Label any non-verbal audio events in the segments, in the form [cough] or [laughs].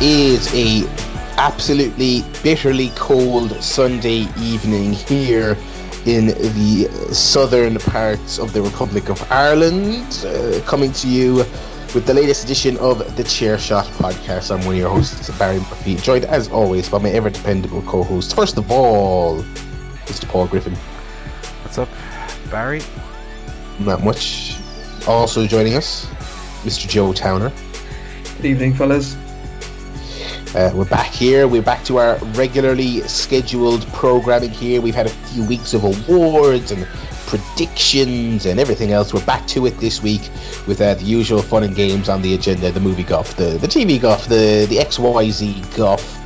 is a absolutely bitterly cold Sunday evening here in the southern parts of the Republic of Ireland, uh, coming to you with the latest edition of the Chair Shot podcast. I'm one of your hosts, Barry Murphy, joined as always by my ever dependable co host. First of all, Mr. Paul Griffin. What's up, Barry? Not much. Also joining us, Mr. Joe Towner. Good evening, fellas. Uh, we're back here. We're back to our regularly scheduled programming here. We've had a few weeks of awards and predictions and everything else. We're back to it this week with uh, the usual fun and games on the agenda: the movie guff, the the TV guff, the the XYZ guff.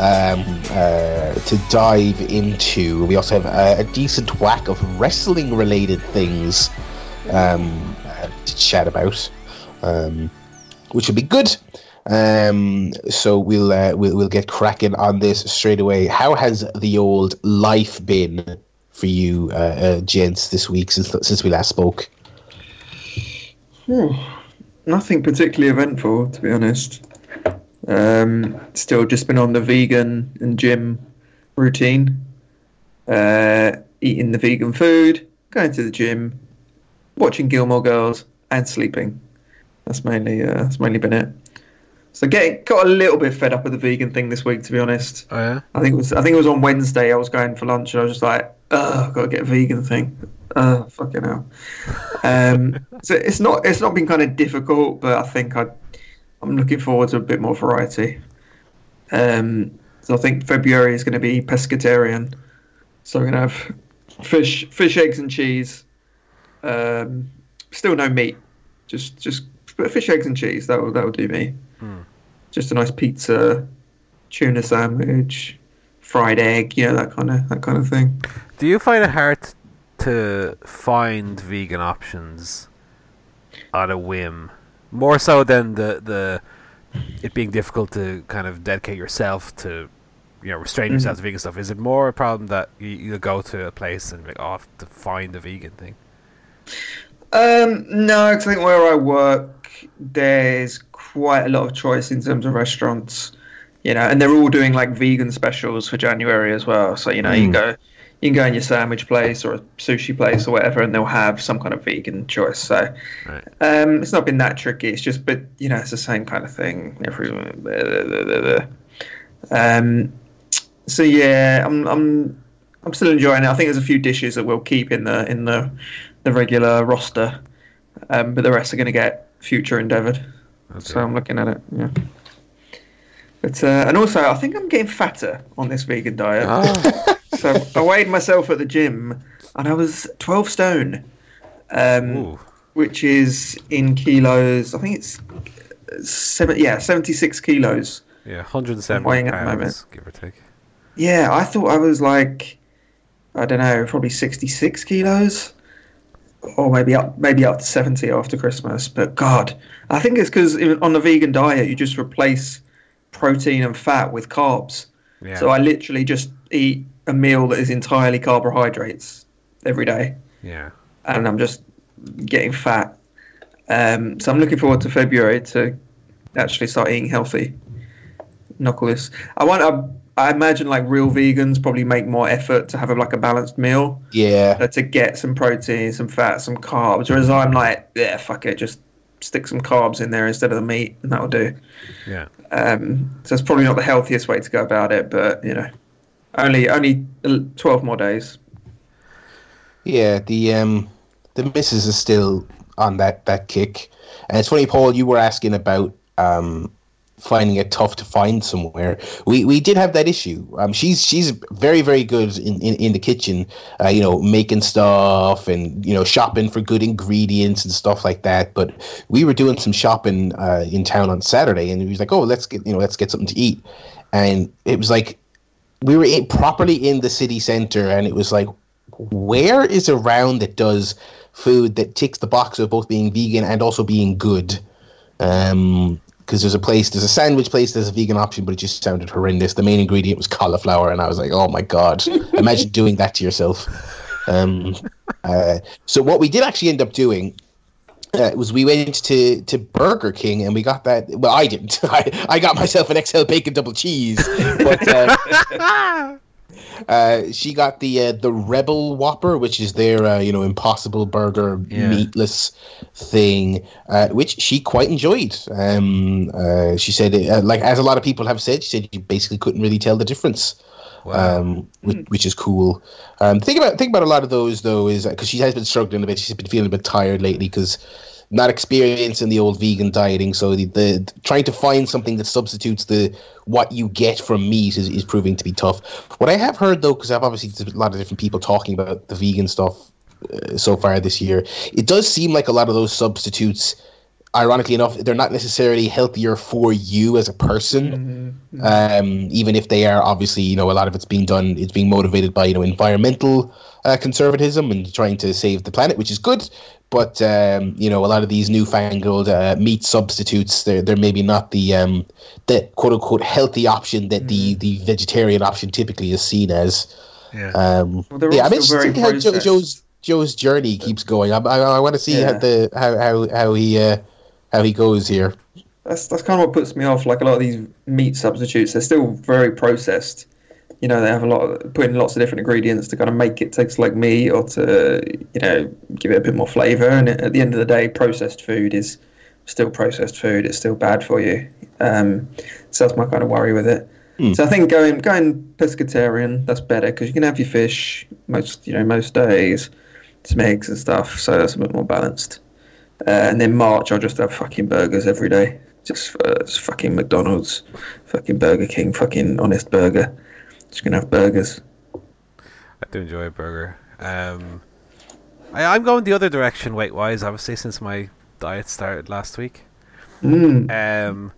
Um, uh, to dive into, we also have a, a decent whack of wrestling-related things um, uh, to chat about, um, which will be good. Um, so we'll, uh, we'll we'll get cracking on this straight away. How has the old life been for you, uh, uh, gents, this week since since we last spoke? Hmm. Nothing particularly eventful, to be honest. Um, still just been on the vegan and gym routine. Uh, eating the vegan food, going to the gym, watching Gilmore Girls, and sleeping. That's mainly uh, that's mainly been it. So getting got a little bit fed up with the vegan thing this week, to be honest. Oh yeah. I think it was I think it was on Wednesday. I was going for lunch and I was just like, "Ugh, I've got to get a vegan thing." Uh, fucking hell. Um, [laughs] so it's not it's not been kind of difficult, but I think I I'm looking forward to a bit more variety. Um, so I think February is going to be pescatarian. So we're going to have fish, fish, eggs, and cheese. Um, still no meat, just just fish, eggs, and cheese. That will that will do me. Hmm. Just a nice pizza, tuna sandwich, fried egg, know that kind of that kind of thing. Do you find it hard to find vegan options on a whim, more so than the the it being difficult to kind of dedicate yourself to you know restrain yourself to vegan stuff? Is it more a problem that you, you go to a place and like, oh, I have to find a vegan thing? Um, no, I think where I work, there's quite a lot of choice in terms of restaurants, you know, and they're all doing like vegan specials for January as well. So you know, you Mm. can go, you can go in your sandwich place or a sushi place or whatever, and they'll have some kind of vegan choice. So Right. um, it's not been that tricky. It's just, but you know, it's the same kind of thing. Every, blah, blah, blah. Um, so yeah, I'm, I'm, I'm still enjoying it. I think there's a few dishes that we'll keep in the in the the regular roster, um, but the rest are going to get future endeavoured. So I'm looking at it. Yeah. But uh, and also, I think I'm getting fatter on this vegan diet. Oh, [laughs] So I weighed myself at the gym, and I was 12 stone, um, which is in kilos. I think it's seven. Yeah, 76 kilos. yeah, 170 weighing at the moment. give or take. Yeah, I thought I was like, I don't know, probably 66 kilos, or maybe up, maybe up to 70 after Christmas. But God, I think it's because on the vegan diet you just replace protein and fat with carbs. Yeah. So I literally just eat a meal that is entirely carbohydrates every day, yeah. and I'm just getting fat. Um, so I'm looking forward to February to actually start eating healthy. Knuckle this. I want. I, I imagine like real vegans probably make more effort to have a, like a balanced meal Yeah, uh, to get some protein, some fat, some carbs. Whereas I'm like, yeah, fuck it, just stick some carbs in there instead of the meat, and that'll do. Yeah. Um, so it's probably not the healthiest way to go about it, but you know, only only twelve more days. yeah. The um, the missus is still on that that kick, and it's funny, Paul. You were asking about um finding it tough to find somewhere. We we did have that issue. Um, she's she's very very good in, in, in the kitchen. Uh, you know, making stuff and you know shopping for good ingredients and stuff like that. But we were doing some shopping uh, in town on Saturday, and he was like, "Oh, let's get you know let's get something to eat," and it was like we were in, properly in the city center, and it was like, where is around that does food that ticks the box of both being vegan and also being good? Um, because there's a place, there's a sandwich place, there's a vegan option, but it just sounded horrendous. The main ingredient was cauliflower, and I was like, oh my god, [laughs] imagine doing that to yourself. Um, uh, so what we did actually end up doing uh, was we went to, to Burger King and we got that. Well, I didn't. [laughs] I, I got myself an XL bacon double cheese, but uh, [laughs] uh, she got the uh, the Rebel Whopper, which is their uh, you know Impossible Burger Yeah. meatless thing, uh, which she quite enjoyed. Um, uh, she said, uh, like as a lot of people have said, she said you basically couldn't really tell the difference Wow. um, which, which is cool. Um, think about think about a lot of those though is because she has been struggling a bit. She's been feeling a bit tired lately because not experiencing the old vegan dieting. So the, the trying to find something that substitutes the what you get from meat is, is proving to be tough. What I have heard though, because I've obviously a lot of different people talking about the vegan stuff uh, so far this year, it does seem like a lot of those substitutes. Ironically enough, they're not necessarily healthier for you as a person um, even if they are obviously, you know, a lot of it's being done, it's being motivated by, you know, environmental uh, conservatism and trying to save the planet, which is good. But um, you know, a lot of these newfangled uh, meat substitutes, they're they're maybe not the um, the quote unquote healthy option that the the vegetarian option typically is seen as. yeah. Um, Well, yeah, I'm also interested very to see how Joe. Joe's Joe's journey keeps going. I, I, I want to see how the how how how he uh, how he goes here. That's that's kind of what puts me off. Like a lot of these meat substitutes, they're still very processed. You know, they have a lot of put in lots of different ingredients to kind of make it taste like meat or to you know give it a bit more flavor. And at the end of the day, processed food is still processed food. It's still bad for you. Um, so that's my kind of worry with it. Hmm. So I think going going pescatarian that's better because you can have your fish most you know most days, some eggs and stuff. So that's a bit more balanced. Uh, and then March, I'll just have fucking burgers every day. Just, uh, just fucking McDonald's, fucking Burger King, fucking Honest Burger. Just gonna have burgers. I do enjoy a burger. Um, I, I'm going the other direction weight wise, obviously, since my diet started last week. Mm. Um,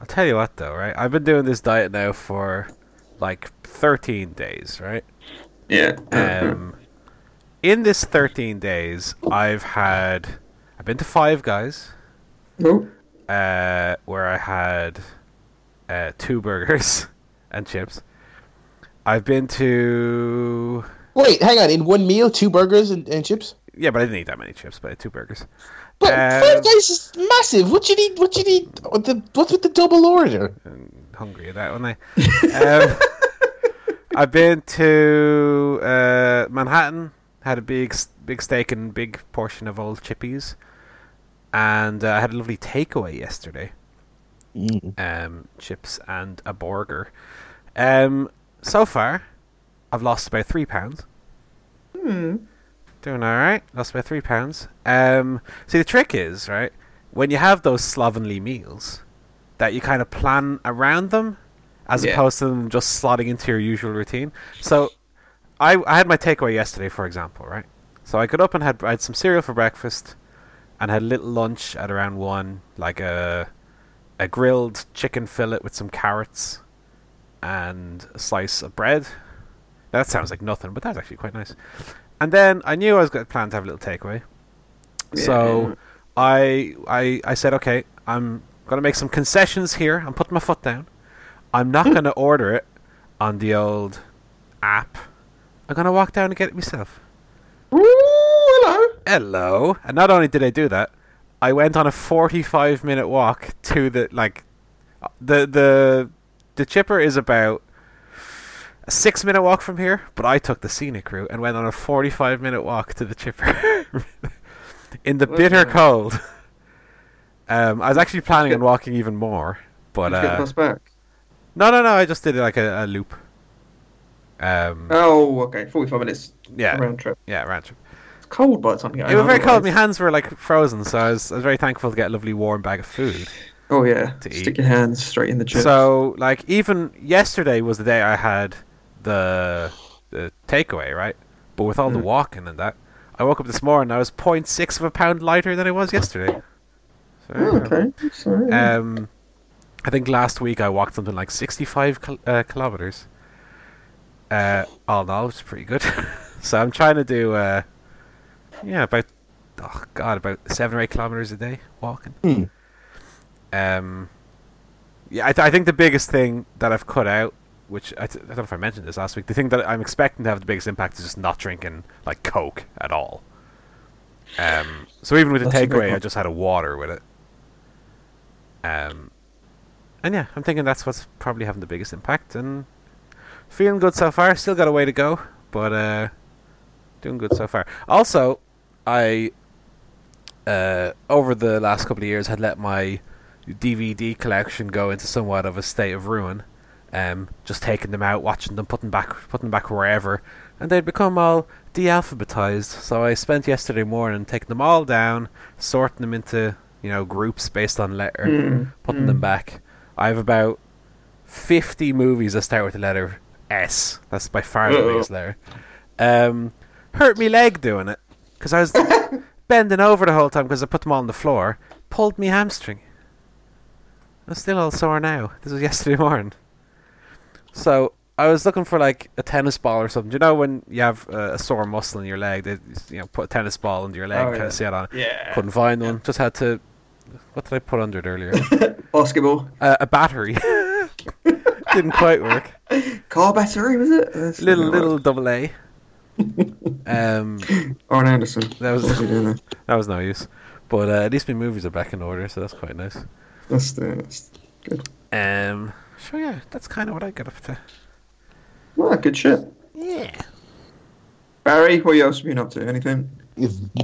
I'll tell you what, though, right? I've been doing this diet now for like 13 days, right? Yeah. Um, in this 13 days, I've had. I've been to Five Guys, oh, uh, where I had uh, two burgers [laughs] and chips. I've been to. Wait, hang on. In one meal, two burgers and, and chips. Yeah, but I didn't eat that many chips, but I had two burgers. But Um, Five Guys is massive. What you need? What you need? The what's with the double order? I'm hungry at that one. I. Um, [laughs] I've been to uh, Manhattan. Had a big, big steak and big portion of old chippies, and uh, I had a lovely takeaway yesterday. Mm. Um, chips and a burger. Um, so far, I've lost about three pounds. hmm. Doing all right. Lost about three pounds. Um, see, the trick is right when you have those slovenly meals, that you kind of plan around them, as Yeah. opposed to them just slotting into your usual routine. So, I I had my takeaway yesterday, for example, right? So I got up and had I had some cereal for breakfast, and had a little lunch at around one, like a a grilled chicken fillet with some carrots, and a slice of bread. That sounds like nothing, but that's actually quite nice. And then I knew I was going to plan to have a little takeaway. So I, I I said, okay, I'm going to make some concessions here. I'm putting my foot down. I'm not [laughs] going to order it on the old app. I'm going to walk down and get it myself. Hello. And not only did I do that, I went on a 45 minute walk to the like uh, the the the chipper is about a 6 minute walk from here, but I took the scenic route and went on a 45 minute walk to the chipper [laughs] in the bitter Okay. cold. Um, I was actually planning on walking even more, but uh, back. no, no, no. I just did it like a, a loop. Um, Oh, okay. Forty-five minutes yeah, round trip. yeah, round trip. It's cold by the time you get It was very cold. My hands were like frozen, so I was, I was very thankful to get a lovely warm bag of food. Oh yeah. to Stick eat. your hands straight in the chips. So, like, even yesterday was the day I had the the takeaway, right? But with all the Mm. walking and that, I woke up this morning. I was 0.6 of a pound lighter than I was yesterday. So, Oh, okay. Sorry. Um, I think last week I walked something like 65 kil- uh, kilometers. Uh, all in all, is pretty good. [laughs] so I'm trying to do, uh, yeah, about oh god, about seven or eight kilometers a day walking. Hmm. Um, yeah, I, th- I think the biggest thing that I've cut out, which I, th- I don't know if I mentioned this last week, the thing that I'm expecting to have the biggest impact is just not drinking like Coke at all. Um, so even with the takeaway, I just had a water with it. Um, and yeah, I'm thinking that's what's probably having the biggest impact. And feeling good so far. Still got a way to go, but uh, doing good so far. Also, I uh, over the last couple of years had let my DVD collection go into somewhat of a state of ruin. Um, just taking them out, watching them, putting back, putting them back wherever, and they'd become all de-alphabetized. So I spent yesterday morning taking them all down, sorting them into you know groups based on letter, Mm, putting them back. I have about fifty movies that start with the letter S. That's by far the biggest letter. Um, hurt me leg doing it because I was [laughs] bending over the whole time because I put them all on the floor. Pulled me hamstring. I'm still all sore now. This was yesterday [laughs] morning. So I was looking for like a tennis ball or something. Do you know when you have uh, a sore muscle in your leg? They you know put a tennis ball under your leg, Oh, kind yeah. of sit on. it. Yeah. Couldn't find one. Just had to. What did I put under it earlier? [laughs] Basketball. uh, a battery. Didn't quite work. Car battery, was it? That's Little not little double A. Um, right. Arn Anderson. that was What's he doing [laughs] that was no use. But uh, at least my movies are back in order, so that's quite nice. That's, the, that's good. Um, so yeah, that's kind of what I got up to. Well, good shit. Yeah. Barry, what else have you been up to? Anything?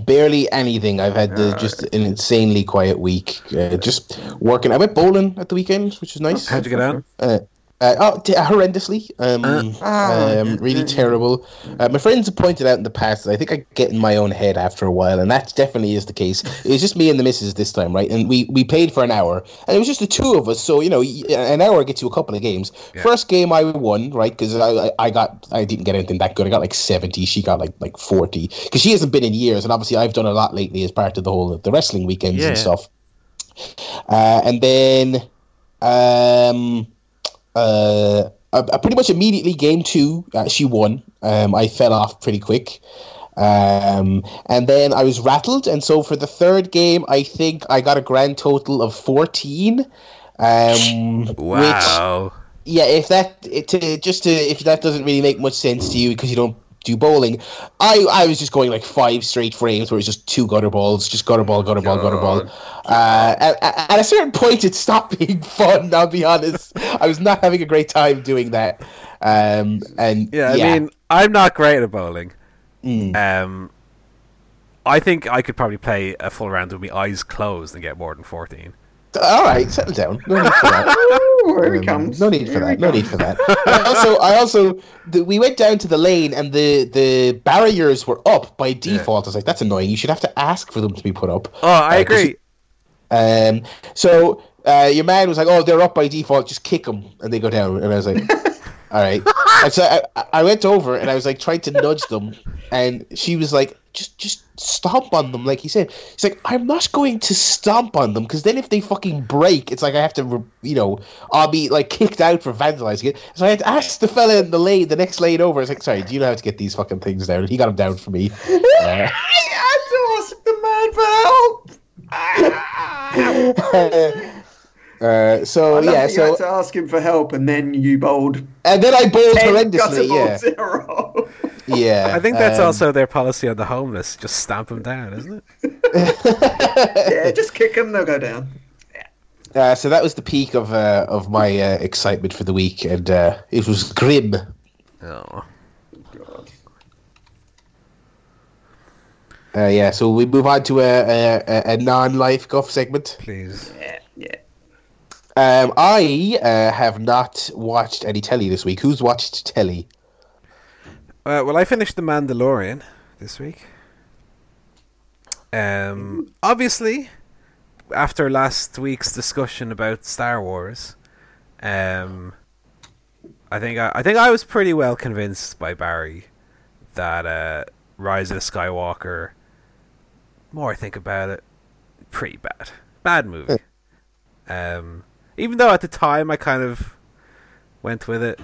Barely anything. I've had the, Uh, just an insanely quiet week. Uh, just working. I went bowling at the weekend, which was nice. How'd you get on? Uh, uh, oh, t- horrendously. Um, Uh. Ah, um, yeah, really yeah. terrible. Uh, my friends have pointed out in the past that I think I get in my own head after a while, and that definitely is the case. It's just me and the missus this time, right? And we, we paid for an hour, and it was just the two of us. So you know, y- an hour gets you a couple of games. Yeah. First game I won, right? Because I, I I got I didn't get anything that good. I got like seventy. She got like like forty. Because she hasn't been in years, and obviously I've done a lot lately as part of the whole the wrestling weekends Yeah. and stuff. Uh, and then um, uh, I, pretty much immediately game two, uh, she won. Um, I fell off pretty quick. Um, and then I was rattled, and so for the third game, I think I got a grand total of fourteen. Um, Which, Wow. yeah, if that it, to, just to if that doesn't really make much sense to you because you don't do bowling, I I was just going like five straight frames where it's just two gutter balls, just gutter ball, gutter ball, gutter ball. Uh, at, at at a certain point, it stopped [laughs] being fun. I'll be honest, I was not having a great time doing that. Um, and Yeah, I mean, I'm not great at bowling. Mm. Um, I think I could probably play a full round with my eyes closed and get more than 14. All right, settle down. No need for that. [laughs] Ooh, here he Um, comes. No need for Here that. No need for that. I also, I also, the, we went down to the lane and the the barriers were up by default. I was like, that's annoying. You should have to ask for them to be put up. Oh, I Uh, 'cause agree. Um, so uh, your man was like, "Oh, they're up by default. Just kick them, and they go down." And I was like, [laughs] "All right." So I, I went over and I was like trying to nudge them, and she was like, "Just, just stomp on them," like he said. He's like, "I'm not going to stomp on them because then if they fucking break, it's like I have to, you know, I'll be like kicked out for vandalizing it." So I had to ask the fella in the lane, the next lane over. I was like, "Sorry, do you know how to get these fucking things down?" He got them down for me. Uh, [laughs] I had to ask the man for help. [laughs] [laughs] uh, so I love yeah, that you so had to ask him for help, and then you bowled and then I bowled 10 horrendously. gutter Yeah, zero. yeah. I think that's um, also their policy on the homeless. Just stamp them down, isn't it? [laughs] yeah, just kick them, they'll go down. Uh, so that was the peak of uh, of my uh, excitement for the week, and uh, it was grim. Oh. God. Uh, yeah, so we move on to a, a, a- a non-life guff segment. Please. Yeah, yeah. Um, I uh, have not watched any telly this week. Who's watched telly? Uh, well, I finished The Mandalorian this week. Um, obviously, after last week's discussion about Star Wars, um, I think I, I think I was pretty well convinced by Barry that uh, Rise of the Skywalker. More I think about it, pretty bad, bad movie. Um, even though at the time I kind of went with it,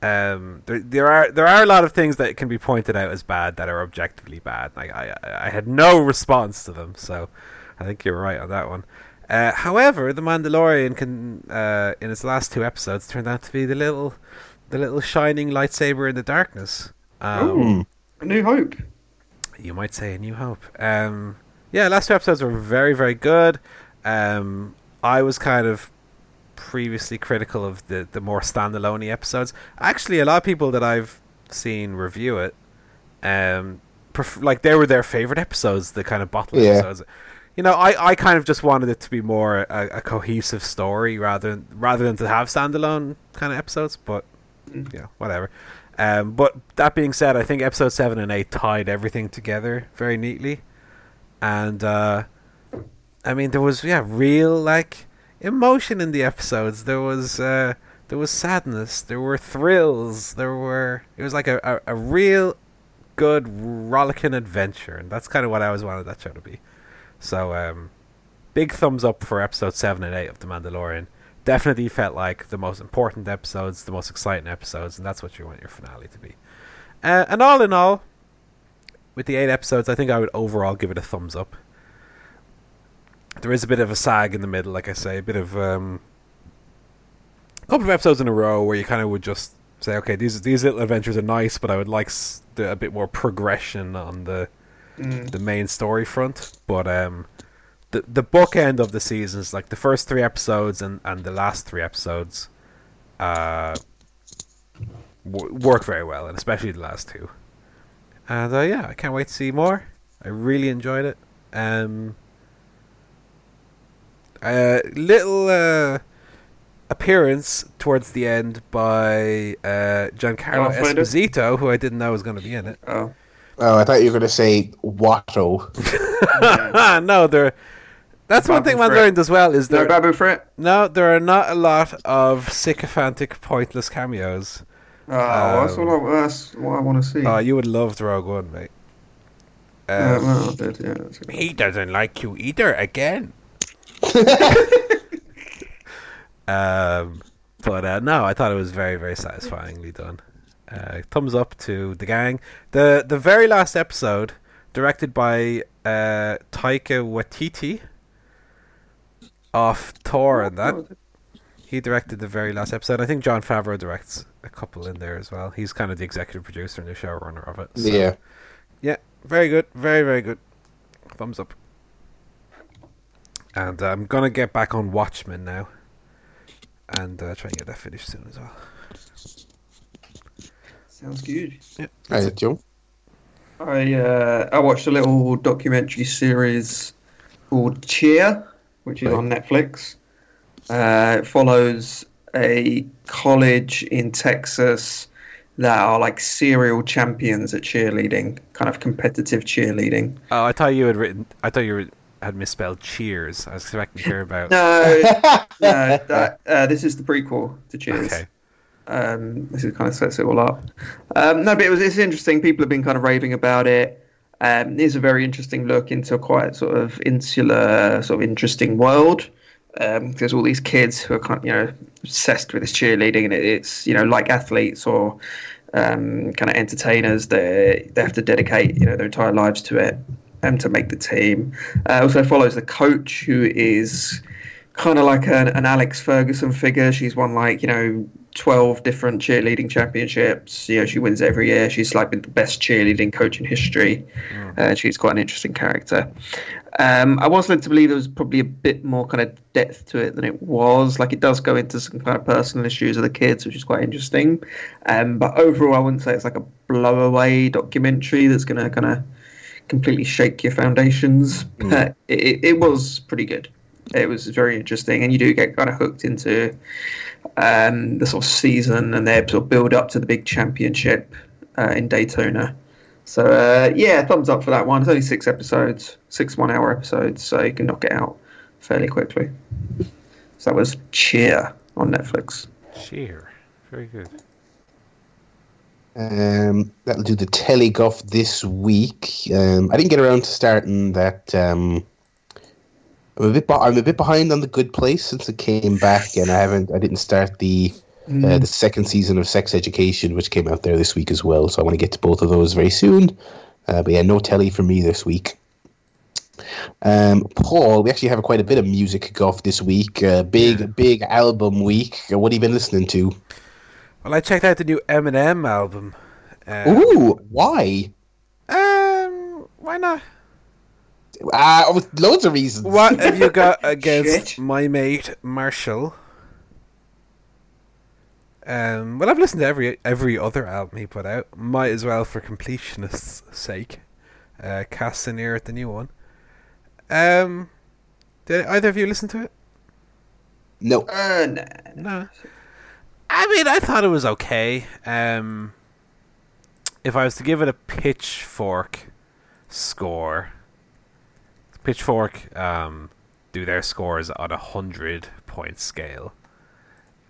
um, there, there are there are a lot of things that can be pointed out as bad that are objectively bad. Like I, I, I had no response to them, so I think you're right on that one. Uh, however, the Mandalorian can, uh, in its last two episodes, turned out to be the little, the little shining lightsaber in the darkness. Um, Ooh, A New Hope. You might say a New Hope. Um, yeah, last two episodes were very, very good. Um, I was kind of previously critical of the the more standalone episodes. Actually, a lot of people that I've seen review it, um, pref- like they were their favorite episodes, the kind of bottle Yeah. episodes. You know, I, I kind of just wanted it to be more a, a cohesive story rather than rather than to have standalone kind of episodes. But yeah, whatever. Um, but that being said, I think episode seven and eight tied everything together very neatly, and uh, I mean there was yeah real like emotion in the episodes. There was uh, there was sadness. There were thrills. There were it was like a, a, a real good rollicking adventure, and that's kind of what I always wanted that show to be. So um, big thumbs up for episode seven and eight of The Mandalorian. Definitely felt like the most important episodes, the most exciting episodes, and that's what you want your finale to be. Uh, and all in all, with the eight episodes, I think I would overall give it a thumbs up. There is a bit of a sag in the middle, like I say, a bit of um, a couple of episodes in a row where you kind of would just say, okay, these these little adventures are nice, but I would like the, a bit more progression on the Mm. the main story front. But um, the the bookend of the seasons, like the first three episodes and, and the last three episodes, uh, w- work very well, and especially the last two. And uh, yeah, I can't wait to see more. I really enjoyed it. Um, a little uh, appearance towards the end by uh, Giancarlo Darth Vader? Esposito, who I didn't know was going to be in it. Oh. Oh, I thought you were going to say Watto. [laughs] no, there. That's one thing Babu Mandalorian does well is there. No there. Babu Frik? No, there are not a lot of sycophantic, pointless cameos. Oh, that's, Um, what I, that's what I want to see. Oh, you would love Rogue One, mate. yeah, Um, well, I did, yeah. he doesn't like you either. Again. Um, but uh, no, I thought it was very, very satisfyingly done. Uh, thumbs up to the gang. the The very last episode, directed by uh, Taika Waititi, of Thor, and that he directed the very last episode. I think Jon Favreau directs a couple in there as well. He's kind of the executive producer and the showrunner of it. so- Yeah. yeah, very good, very very good. Thumbs up. And uh, I'm gonna get back on Watchmen now, and uh, try and get that finished soon as well. Sounds good. Yeah, Right, Joe. I uh, I watched a little documentary series called Cheer, which is on Netflix. Uh, it follows a college in Texas that are like serial champions at cheerleading, kind of competitive cheerleading. Oh, I thought you had written. I thought you were, had misspelled Cheers. I was expecting to hear about. [laughs] No, [laughs] no, that, uh, this is the prequel to Cheers. Okay. Um, this is kind of sets it all up. Um, no, but it was it's interesting. People have been kind of raving about it. Um, it's a very interesting look into a quite sort of insular, sort of interesting world. Um, there's all these kids who are kind of, you know obsessed with this cheerleading, and it, it's you know like athletes or um, kind of entertainers. They they have to dedicate you know their entire lives to it and to make the team. Uh, also follows the coach who is kind of like an, an Alex Ferguson figure. She's won like you know twelve different cheerleading championships. You know she wins every year. She's like the best cheerleading coach in history. Uh, she's quite an interesting character. Um, I was led to believe there was probably a bit more kind of depth to it than it was. Like it does go into some kind of personal issues of the kids, which is quite interesting. Um, but overall, I wouldn't say it's like a blowaway documentary that's going to kind of completely shake your foundations. But it, it, it was pretty good. It was very interesting, and you do get kind of hooked into um, the sort of season and their sort of build up to the big championship uh, in Daytona. So uh, yeah, thumbs up for that one. It's only six episodes, six one-hour episodes, so you can knock it out fairly quickly. So that was Cheer on Netflix. Cheer. Very good. Um, that'll do the teleguff this week. Um, I didn't get around to starting that. Um, I'm a bit. Be- I'm a bit behind on the Good Place since it came back, and I haven't. I didn't start the uh, the second season of Sex Education, which came out there this week as well. So I want to get to both of those very soon. Uh, but yeah, no telly for me this week. Um, Paul, we actually have quite a bit of music guff this week. Uh, big, big album week. What have you been listening to? Well, I checked out the new Eminem album. Uh, Ooh, why? Um, Why not? Uh, with loads of reasons. What have you got [laughs] against Shit. my mate Marshall? Um, well, I've listened to every every other album he put out. Might as well, for completionist's sake, uh, cast an ear at the new one. Um, did either of you listen to it? No. Uh, nah. No. I mean, I thought it was okay. Um, if I was to give it a pitchfork score, pitchfork um, do their scores on a hundred point scale.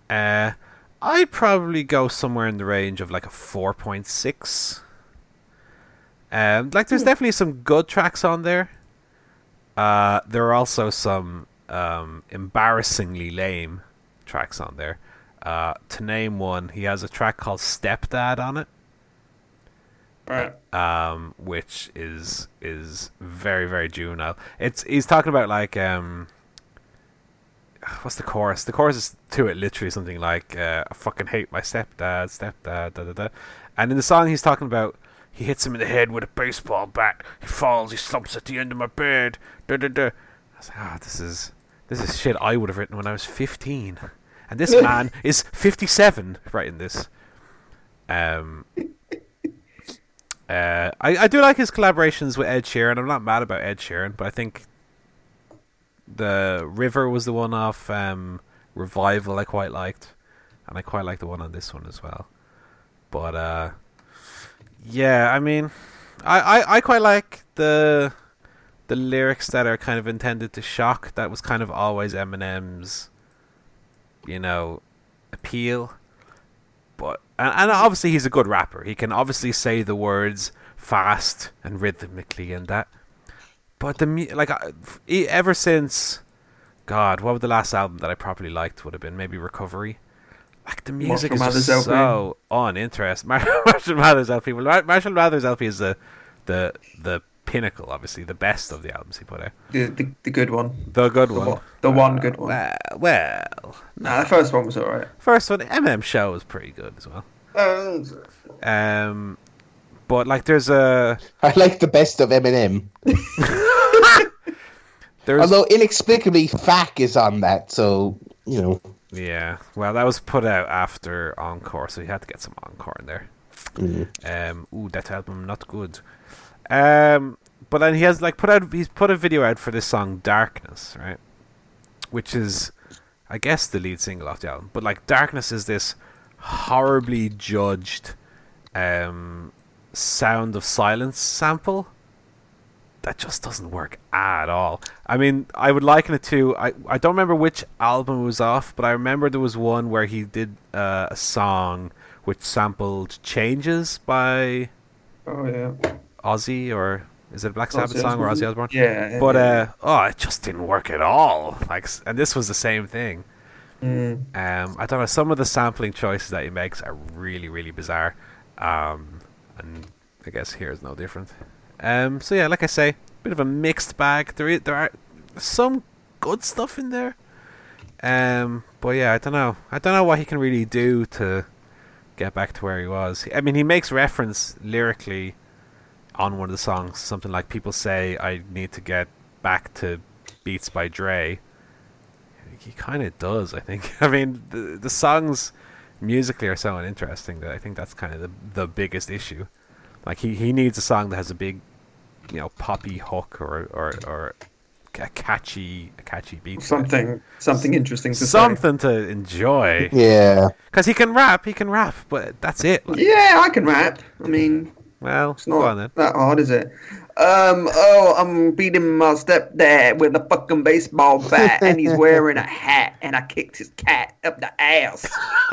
Uh, I'd probably go somewhere in the range of like a four point six. Um, like there's definitely some good tracks on there. Uh, there are also some um, embarrassingly lame tracks on there. Uh, to name one, he has a track called "Stepdad" on it, Right. um, which is is very very juvenile. It's he's talking about like um, what's the chorus? The chorus is to it literally something like uh, "I fucking hate my stepdad, stepdad." Da, da, da. And in the song, he's talking about he hits him in the head with a baseball bat. He falls. He slumps at the end of my bed. Da, da, da. I was like, ah, this is this is shit I would have written when I was fifteen, and this man is fifty-seven writing this. Um. Uh, I, I do like his collaborations with Ed Sheeran. I'm not mad about Ed Sheeran, but I think the River was the one off um, Revival I quite liked, and I quite like the one on this one as well. But uh, yeah, I mean, I, I, I quite like the the lyrics that are kind of intended to shock. That was kind of always Eminem's, you know, appeal. But and, and obviously he's a good rapper. He can obviously say the words fast and rhythmically and that. But the like ever since, God, what would the last album that I properly liked would have been? Maybe Recovery. Like the music Marshall is just so uninteresting. [laughs] Mar- Marshall Mathers LP. Well, Marshall Mathers LP is the the the pinnacle, obviously, the best of the albums he put out. The, the the good one. The good The one. one- the one good one. Well, well, Nah, the first one was alright. first one, Eminem Show was pretty good as well. Um, Um, but like, there's a [laughs] I like the best of Eminem. [laughs] there's Although inexplicably Fack is on that, so you know. yeah. Well, that was put out after Encore, so you had to get some Encore in there. mm. Um, ooh, that album not good. Um, but then he has like put out he's put a video out for this song Darkness, right? Which is, I guess, the lead single off the album. But like Darkness is this horribly judged, um, sound of silence sample that just doesn't work at all. I mean, I would liken it to I I don't remember which album it was off, but I remember there was one where he did uh, a song which sampled "Changes" by oh yeah. Ozzy or is it a Black Sabbath Ozzy song or. Ozzy Osbourne? Yeah. But uh, oh, it just didn't work at all. Like, and this was the same thing. Mm. Um, I don't know. Some of the sampling choices that he makes are really, really bizarre. Um, and I guess here is no different. Um, so yeah, like I say, a bit of a mixed bag. There, is, there are some good stuff in there. Um, but yeah, I don't know. I don't know what he can really do to get back to where he was. I mean, he makes reference lyrically on one of the songs, something like "People say I need to get back to Beats by Dre." He kind of does, I think. [laughs] I mean, the the songs musically are so uninteresting that I think that's kind of the the biggest issue. Like he, he needs a song that has a big, you know, poppy hook or or, or a catchy a catchy beat. to it. Something something interesting to say. something to enjoy. Yeah. Because he can rap, he can rap, but that's it. Like, Yeah, I can rap. I mean, well, it's go not on then. that hard, is it? Um, oh, I'm beating my stepdad with a fucking baseball bat, and he's wearing a hat, and I kicked his cat up the ass. [laughs]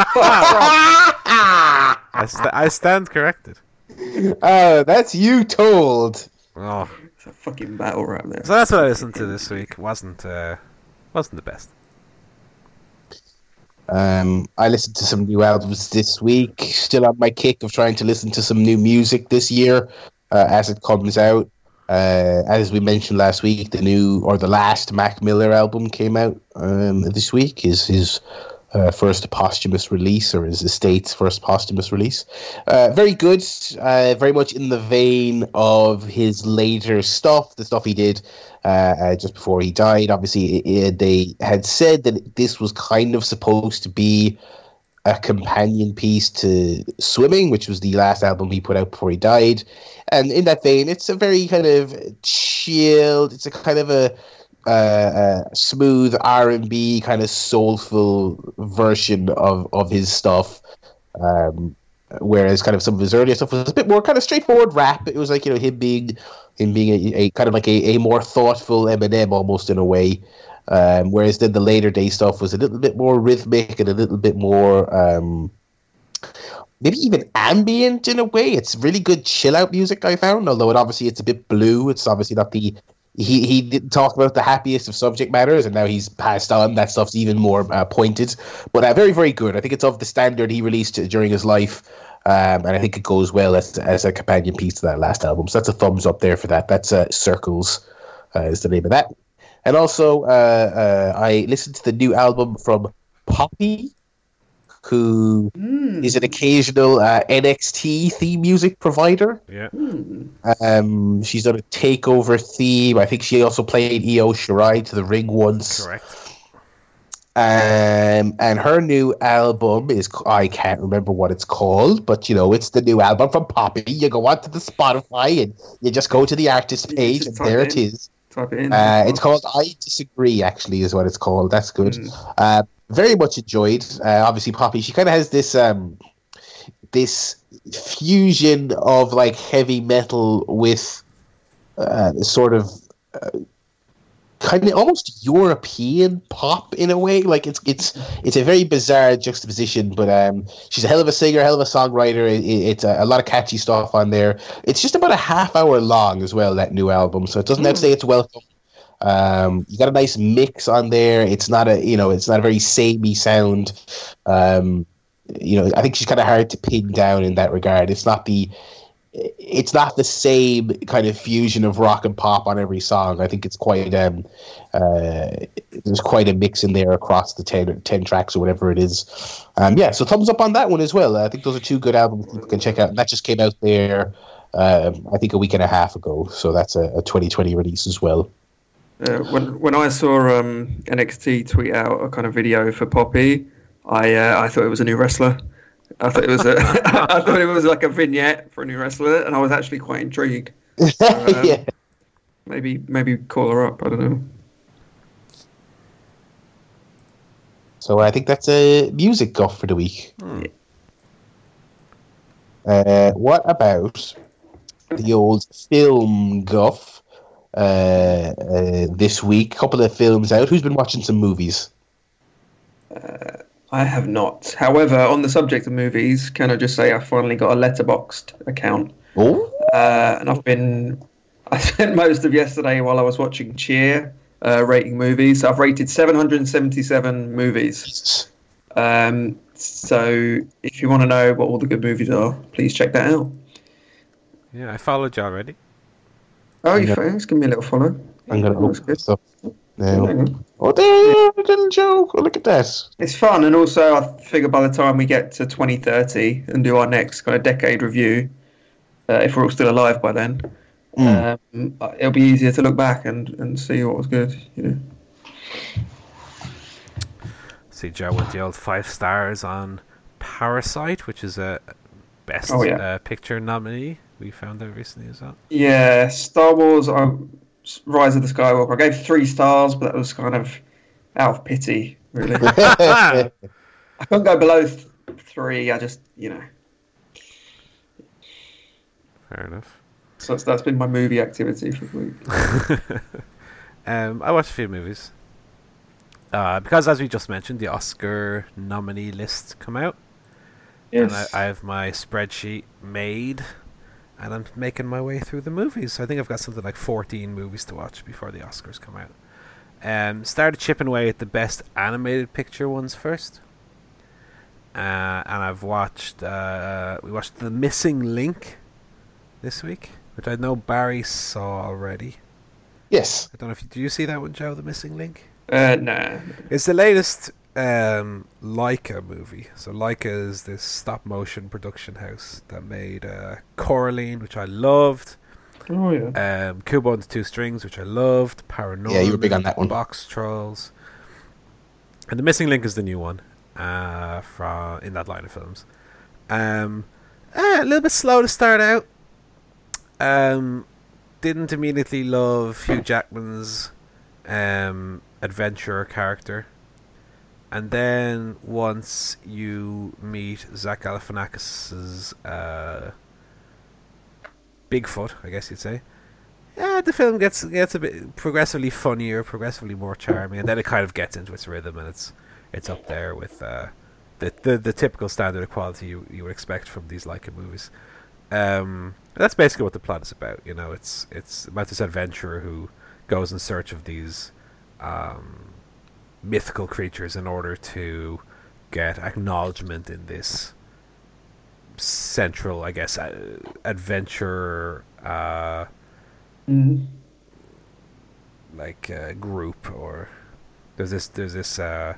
I, st- I stand corrected. Oh, that's you told. Oh, It's a fucking battle rap there. so that's what I listened to this week. wasn't uh, wasn't the best. Um, I listened to some new albums this week. Still on my kick of trying to listen to some new music this year uh, as it comes out. Uh, as we mentioned last week, the new or the last Mac Miller album came out um, this week. His his uh, first posthumous release, or his estate's first posthumous release. Uh, very good, uh, very much in the vein of his later stuff, the stuff he did uh, uh, just before he died. Obviously, it, it, they had said that this was kind of supposed to be a companion piece to Swimming, which was the last album he put out before he died. And in that vein, it's a very kind of chilled, it's a kind of a uh, uh, smooth R and B kind of soulful version of of his stuff. Um, whereas kind of some of his earlier stuff was a bit more kind of straightforward rap. It was like you know him being him being a, a kind of like a, a more thoughtful Eminem almost in a way. Um, whereas then the later day stuff was a little bit more rhythmic and a little bit more um, maybe even ambient in a way. It's really good chill out music I found, although it obviously it's a bit blue. It's obviously not the he he didn't talk about the happiest of subject matters, and now he's passed on. That stuff's even more uh, pointed, but uh, very very good. I think it's of the standard he released during his life, um, and I think it goes well as as a companion piece to that last album. So that's a thumbs up there for that. That's uh, Circles uh, is the name of that, and also uh, uh, I listened to the new album from Poppy who mm. is an occasional uh, NXT theme music provider. Yeah. Um, she's done a takeover theme. I think she also played Io Shirai to the ring once. Correct. Um, and her new album is I can't remember what it's called, but you know it's the new album from Poppy. You go onto the Spotify and you just go to the artist page, and there in. it is. Type it in. Uh, it's called I Disagree. Actually, is what it's called. That's good. Mm. Uh, very much enjoyed. Uh, obviously, Poppy. She kind of has this um, this fusion of like heavy metal with uh, sort of uh, kind of almost European pop in a way. Like it's it's it's a very bizarre juxtaposition. But um, she's a hell of a singer, hell of a songwriter. It, it, it's a, a, lot of catchy stuff on there. It's just about a half hour long as well. That new album, so it doesn't mm. have to say it's welcome um, you got a nice mix on there. It's not a you know it's not a very samey sound. Um, you know I think she's kind of hard to pin down in that regard. It's not the it's not the same kind of fusion of rock and pop on every song. I think it's quite um, uh, there's quite a mix in there across the 10, 10 tracks or whatever it is. Um, yeah, so thumbs up on that one as well. I think those are two good albums people can check out. That just came out there, uh, I think a week and a half ago. So that's a, a 2020 release as well. Uh, when when I saw um, NXT tweet out a kind of video for Poppy, I uh, I thought it was a new wrestler. I thought it was a [laughs] I thought it was like a vignette for a new wrestler, and I was actually quite intrigued. [laughs] Um, yeah. Maybe maybe call her up. I don't know. So I think that's a music guff for the week. Hmm. Uh, what about the old film guff? Uh, uh, this week. A couple of films out. Who's been watching some movies? Uh, I have not. However, on the subject of movies, can I just say I finally got a Letterboxd account. Oh. Uh, and I've been. [laughs] I spent most of yesterday while I was watching Cheer, uh, rating movies. I've rated 777 movies. Um, so if you want to know what all the good movies are, please check that out. Yeah, I followed you already. Oh, you thanks. Give me a little follow. I'm gonna open stuff now. Oh, there, little joke. Oh, look at that. It's fun, and also I figure by the time we get to 2030 and do our next kind of decade review, uh, if we're all still alive by then, mm. um, it'll be easier to look back and, and see what was good. You know. See Joe with the old five stars on Parasite, which is a best oh, yeah. uh, picture nominee we found out recently as well. Yeah, Star Wars um, Rise of the Skywalker. I gave three stars, but that was kind of out of pity, really. [laughs] I couldn't go below th- three. I just, you know. Fair enough. So that's, that's been my movie activity for the week. [laughs] um, I watched a few movies. Uh, because, as we just mentioned, the Oscar nominee list come out. Yes. And I, I have my spreadsheet made and I'm making my way through the movies. I think I've got something like 14 movies to watch before the Oscars come out. Um, started chipping away at the best animated picture ones first. Uh, and I've watched, uh, we watched The Missing Link this week, which I know Barry saw already. Yes. I don't know if you, do you see that one, Joe, The Missing Link? Uh, no. It's the latest um, Laika movie. So Laika is this stop motion production house that made uh, Coraline, which I loved. Oh yeah. Um, Kubo and the Two Strings, which I loved. ParaNorman. Yeah, you were big on that one. Boxtrolls. And the Missing Link is the new one uh, from in that line of films. Um, eh, a little bit slow to start out. Um, didn't immediately love Hugh Jackman's um, adventurer character. And then once you meet Zach Galifianakis's uh, Bigfoot, I guess you'd say, yeah, the film gets gets a bit progressively funnier, progressively more charming, and then it kind of gets into its rhythm, and it's it's up there with uh, the, the the typical standard of quality you you would expect from these Laika movies. Um, that's basically what the plot is about. You know, it's it's about this adventurer who goes in search of these um, mythical creatures in order to get acknowledgement in this central, I guess, uh, adventure uh, Mm. like uh, group or there's this there's this uh,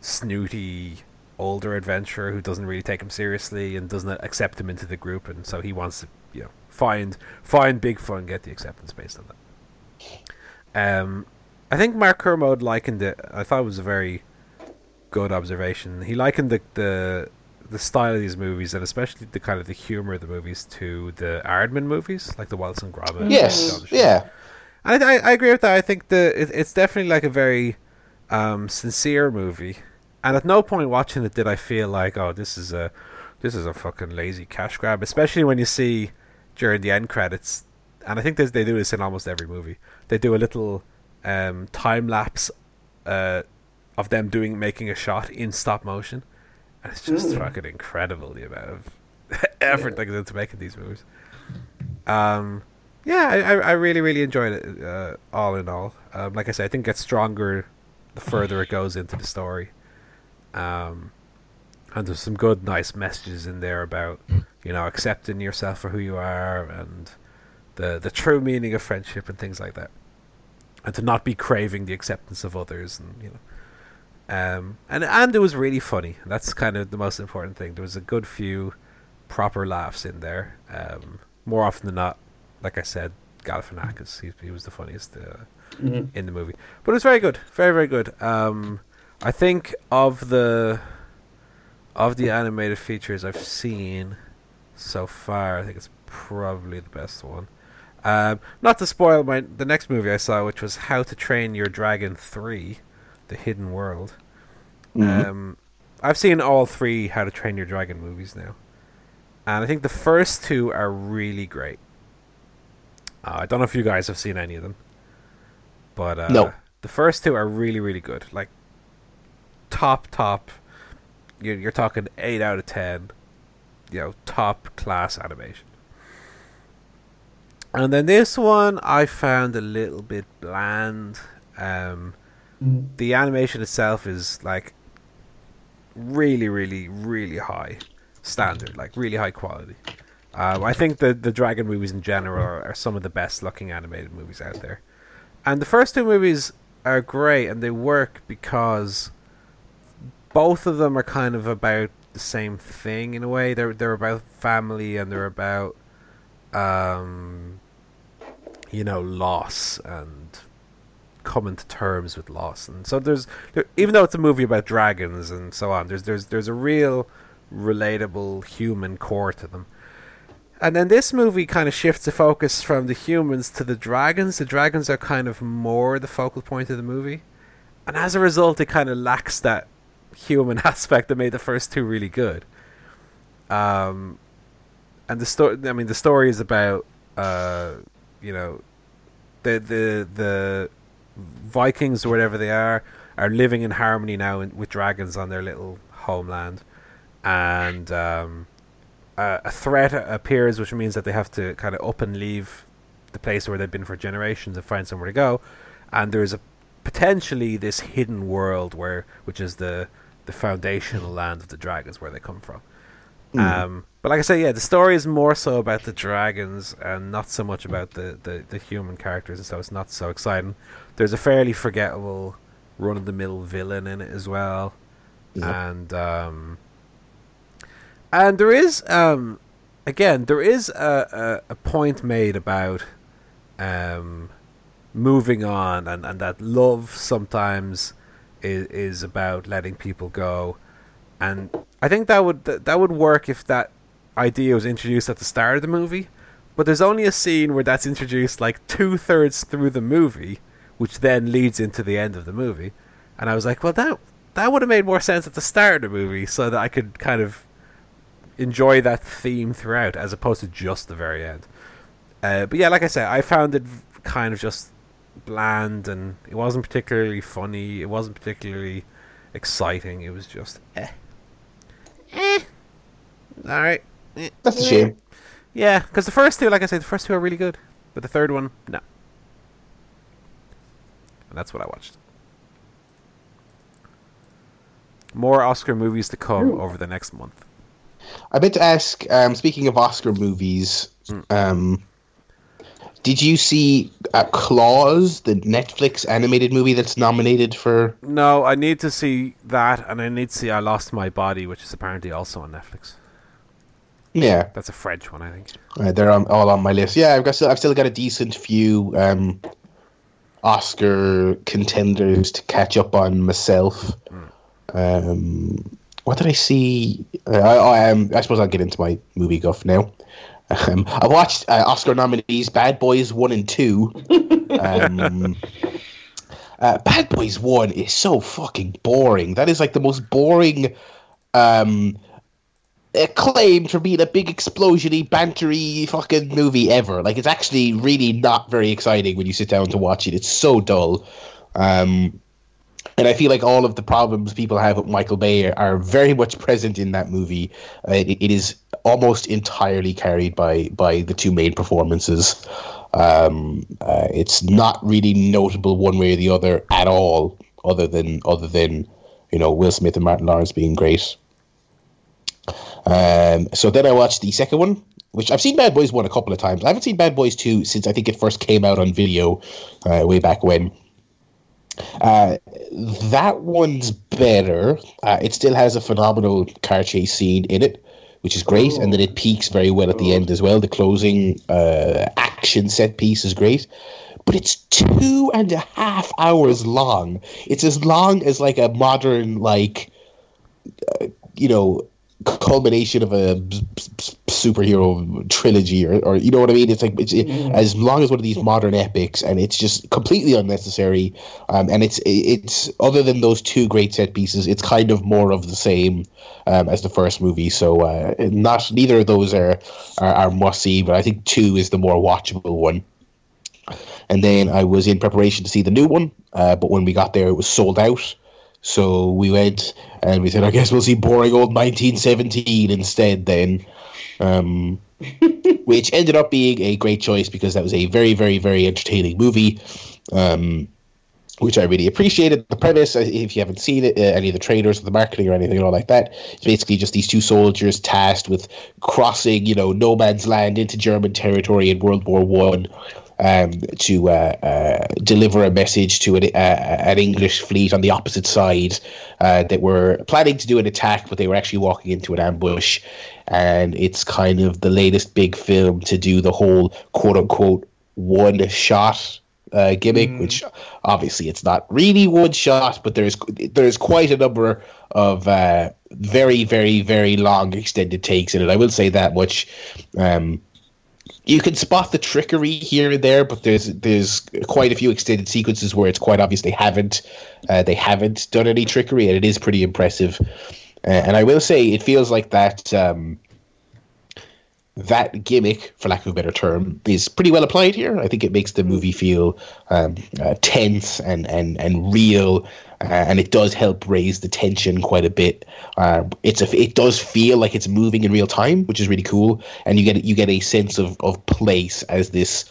snooty older adventurer who doesn't really take him seriously and doesn't accept him into the group and so he wants to you know find find Bigfoot and get the acceptance based on that. Um, I think Mark Kermode likened it. I thought it was a very good observation. He likened the the the style of these movies and especially the kind of the humor of the movies to the Aardman movies, like the Wallace and Gromit. Yes, and yeah. I, I I agree with that. I think the it, it's definitely like a very um, sincere movie, and at no point watching it did I feel like, oh, this is a this is a fucking lazy cash grab. Especially when you see during the end credits, and I think this, they do this in almost every movie. They do a little um, time lapse uh, of them doing making a shot in stop motion, and it's just Mm. fucking incredible the amount of [laughs] effort that goes into making these movies. Um, yeah, I, I I really really enjoyed it. Uh, all in all, um, like I said, I think it gets stronger the further it goes into the story. Um, and there's some good, nice messages in there about you know accepting yourself for who you are and the the true meaning of friendship and things like that, and to not be craving the acceptance of others and you know. Um, and and it was really funny. That's kind of the most important thing. There was a good few proper laughs in there. Um, more often than not, like I said, Galifianakis. He, he was the funniest uh, Mm. in the movie, but it was very good, very very good. Um, I think of the of the animated features I've seen so far, I think it's probably the best one. Um, not to spoil my the next movie I saw, which was How to Train Your Dragon Three, The Hidden World. Mhm. Um, I've seen all three How to Train Your Dragon movies now, and I think the first two are really great. Uh, I don't know if you guys have seen any of them, but uh, No. the first two are really really good. Like top top, you're you're talking eight out of ten, you know, top class animation. And then this one I found a little bit bland. Um, Mm. the animation itself is like really, really, really high standard, like really high quality. Um, I think the the Dragon movies in general are, are some of the best looking animated movies out there. And the first two movies are great, and they work because both of them are kind of about the same thing in a way. They're they're about family and they're about um, you know loss and coming to terms with loss. And so there's there, even though it's a movie about dragons and so on, there's there's there's a real relatable human core to them. And then this movie kind of shifts the focus from the humans to the dragons. The dragons are kind of more the focal point of the movie. And as a result, it kind of lacks that human [laughs] aspect that made the first two really good. Um, and the story, I mean, the story is about, uh, you know, the the the Vikings or whatever they are are living in harmony now with dragons on their little homeland, and um, a, a threat appears, which means that they have to kind of up and leave the place where they've been for generations and find somewhere to go. And there's a potentially this hidden world where, which is the the foundational land of the dragons where they come from. Um, but like I say, yeah, the story is more so about the dragons and not so much about the, the, the human characters, and so it's not so exciting. There's a fairly forgettable run of the mill villain in it as well, Yeah. and um, and there is um, again there is a, a, a point made about um, moving on and, and that love sometimes is is about letting people go, and I think that would that, would work if that idea was introduced at the start of the movie. But there's only a scene where that's introduced like two thirds through the movie, which then leads into the end of the movie. And I was like, well, that that would have made more sense at the start of the movie, so that I could kind of enjoy that theme throughout, as opposed to just the very end. Uh, but yeah, like I said, I found it kind of just bland, and it wasn't particularly funny. It wasn't particularly exciting. It was just eh, eh. All right. Eh. That's a shame. Yeah, because the first two, like I said, the first two are really good, but the third one, no. And that's what I watched. More Oscar movies to come Ooh. over the next month. I meant to ask. Um, speaking of Oscar movies, um, did you see uh, Claws, the Netflix animated movie that's nominated for? No, I need to see that, and I need to see I Lost My Body, which is apparently also on Netflix. Yeah, That's a French one, I think. uh, they're on, all on my list. Yeah, I've got. Still, I've still got a decent few um, Oscar contenders to catch up on myself. Um, what did I see? Uh, I, I, um, I suppose I'll get into my movie guff now. Um, I watched uh, Oscar nominees Bad Boys 1 and 2. Um, [laughs] uh, Bad Boys 1 is so fucking boring. That is like the most boring um, acclaimed for being a big explosiony, bantery fucking movie ever. Like it's actually really not very exciting when you sit down to watch it. It's so dull. Um, and I feel like all of the problems people have with Michael Bay are, are very much present in that movie. Uh, it, it is almost entirely carried by by the two main performances. Um, uh, it's not really notable one way or the other at all, other than other than you know Will Smith and Martin Lawrence being great. Um, so then I watched the second one, which I've seen Bad Boys 1 a couple of times. I haven't seen Bad Boys 2 since I think it first came out on video uh, way back when. Uh, that one's better. Uh, it still has a phenomenal car chase scene in it, which is great, and then it peaks very well at the end as well. The closing uh, action set piece is great, but it's two and a half hours long. It's as long as like a modern like uh, you know culmination of a superhero trilogy or, or you know what I mean? It's like it's it, as long as one of these modern epics and it's just completely unnecessary um, and it's it's other than those two great set pieces it's kind of more of the same um, as the first movie so uh, not neither of those are are, are must see but I think two is the more watchable one. And then I was in preparation to see the new one uh, but when we got there it was sold out so we went and we said, I guess we'll see boring old 1917 instead then. Um, [laughs] which ended up being a great choice because that was a very, very, very entertaining movie. Um, which I really appreciated. The premise, uh, if you haven't seen it, uh, any of the trailers or the marketing or anything at all like that, it's basically just these two soldiers tasked with crossing, you know, no man's land into German territory in World War One um, to uh, uh, deliver a message to an, uh, an English fleet on the opposite side uh, that were planning to do an attack, but they were actually walking into an ambush. And it's kind of the latest big film to do the whole quote unquote one shot uh, gimmick, which obviously it's not really one shot, but there's there's quite a number of uh, very very very long extended takes in it. I will say that much. Um, you can spot the trickery here and there, but there's there's quite a few extended sequences where it's quite obvious they haven't uh, they haven't done any trickery, and it is pretty impressive. Uh, and I will say, it feels like that um, that gimmick, for lack of a better term, is pretty well applied here. I think it makes the movie feel um, uh, tense and and and real, and it does help raise the tension quite a bit. Uh, it's a, it does feel like it's moving in real time, which is really cool, and you get you get a sense of of place as this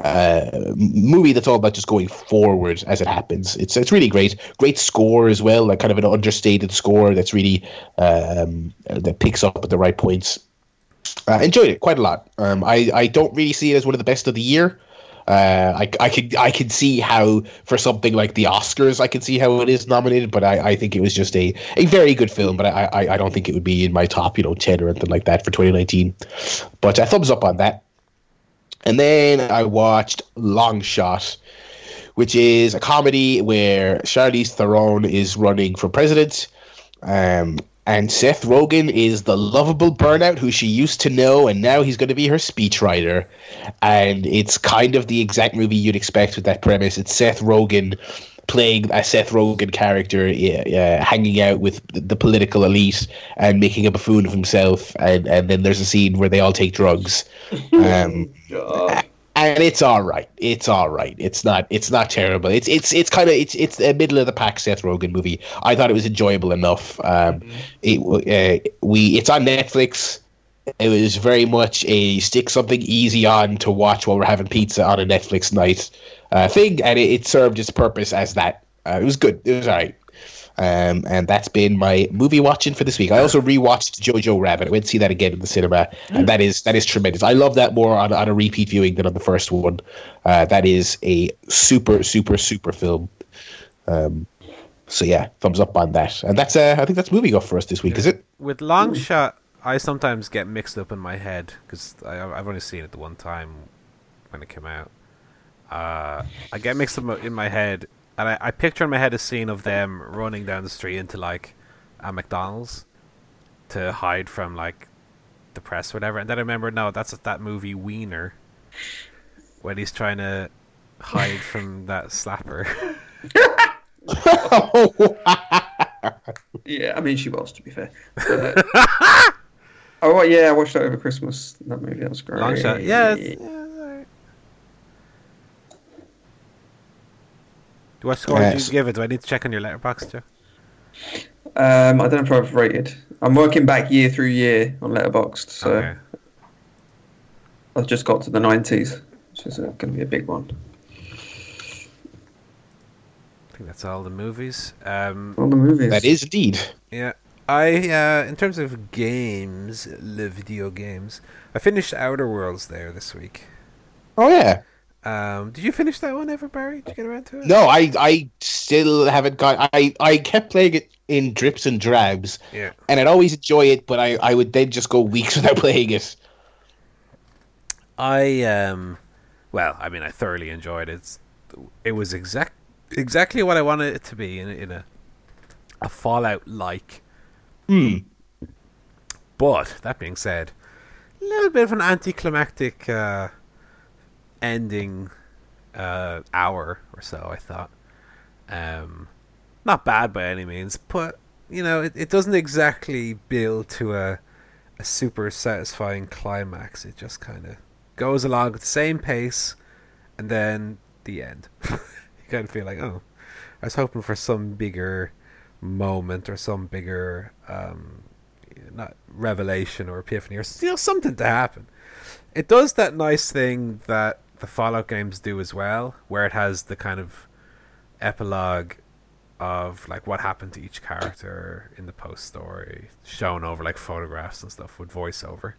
uh, movie that's all about just going forward as it happens. It's it's really great. Great score as well, like kind of an understated score that's really um, that picks up at the right points. Uh, enjoyed it quite a lot. Um, I I don't really see it as one of the best of the year. Uh, I, I could I could see how for something like the Oscars I could see how it is nominated, but I, I think it was just a, a very good film. But I, I, I don't think it would be in my top you know ten or anything like that for 2019. But a thumbs up on that. And then I watched Long Shot, which is a comedy where Charlize Theron is running for president. Um, and Seth Rogen is the lovable burnout who she used to know, and now he's going to be her speechwriter. And it's kind of the exact movie you'd expect with that premise. It's Seth Rogen playing a Seth Rogen character, uh, hanging out with the political elite and making a buffoon of himself. And, and then there's a scene where they all take drugs. [laughs] Um, and it's all right. It's all right. It's not. It's not terrible. It's it's it's kind of it's it's a middle of the pack Seth Rogen movie. I thought it was enjoyable enough. Um, it uh, we it's on Netflix. It was very much a stick something easy on to watch while we're having pizza on a Netflix night uh, thing, and it, it served its purpose as that. Uh, it was good. It was all right. Um, and that's been my movie watching for this week. I also rewatched Jojo Rabbit. I went to see that again in the cinema, and that is that is tremendous. I love that more on, on a repeat viewing than on the first one. Uh, that is a super, super, super film. Um, so yeah, thumbs up on that. And that's uh, I think that's movie off for us this week. Is it? With Long Shot, I sometimes get mixed up in my head because I've only seen it the one time when it came out. Uh, I get mixed up in my head and I, I picture in my head a scene of them running down the street into like a McDonald's to hide from like the press or whatever. And then I remember, no, that's that movie Weiner when he's trying to hide from that slapper. [laughs] Oh, yeah, I mean, she was, to be fair. But, [laughs] oh, yeah, I watched that over Christmas. That movie, that was great. Long shot. Yeah. yeah What score yes. did you give it? Do I need to check on your Letterboxd Joe? Um, I don't know if I've rated. I'm working back year through year on Letterboxd, so okay. I've just got to the 90s, which is uh, going to be a big one. I think that's all the movies. Um, all the movies. That is indeed. Yeah. I, uh, in terms of games, the video games, I finished Outer Worlds there this week. Oh yeah. Um, did you finish that one ever, Barry? Did you get around to it? No, I, I still haven't got. I, I kept playing it in drips and drabs. Yeah. And I'd always enjoy it, but I, I would then just go weeks [laughs] without playing it. I um, well, I mean, I thoroughly enjoyed it. it was exact exactly what I wanted it to be in in a a Fallout like. Hmm. But that being said, a little bit of an anticlimactic. Uh, ending uh, hour or so. I thought, um, not bad by any means, but you know, it, it doesn't exactly build to a a super satisfying climax. It just kind of goes along at the same pace, and then the end. [laughs] you kind of feel like, oh, I was hoping for some bigger moment or some bigger um, not revelation or epiphany or you know something to happen. It does that nice thing that the Fallout games do as well, where it has the kind of epilogue of like what happened to each character in the post story, shown over like photographs and stuff with voiceover.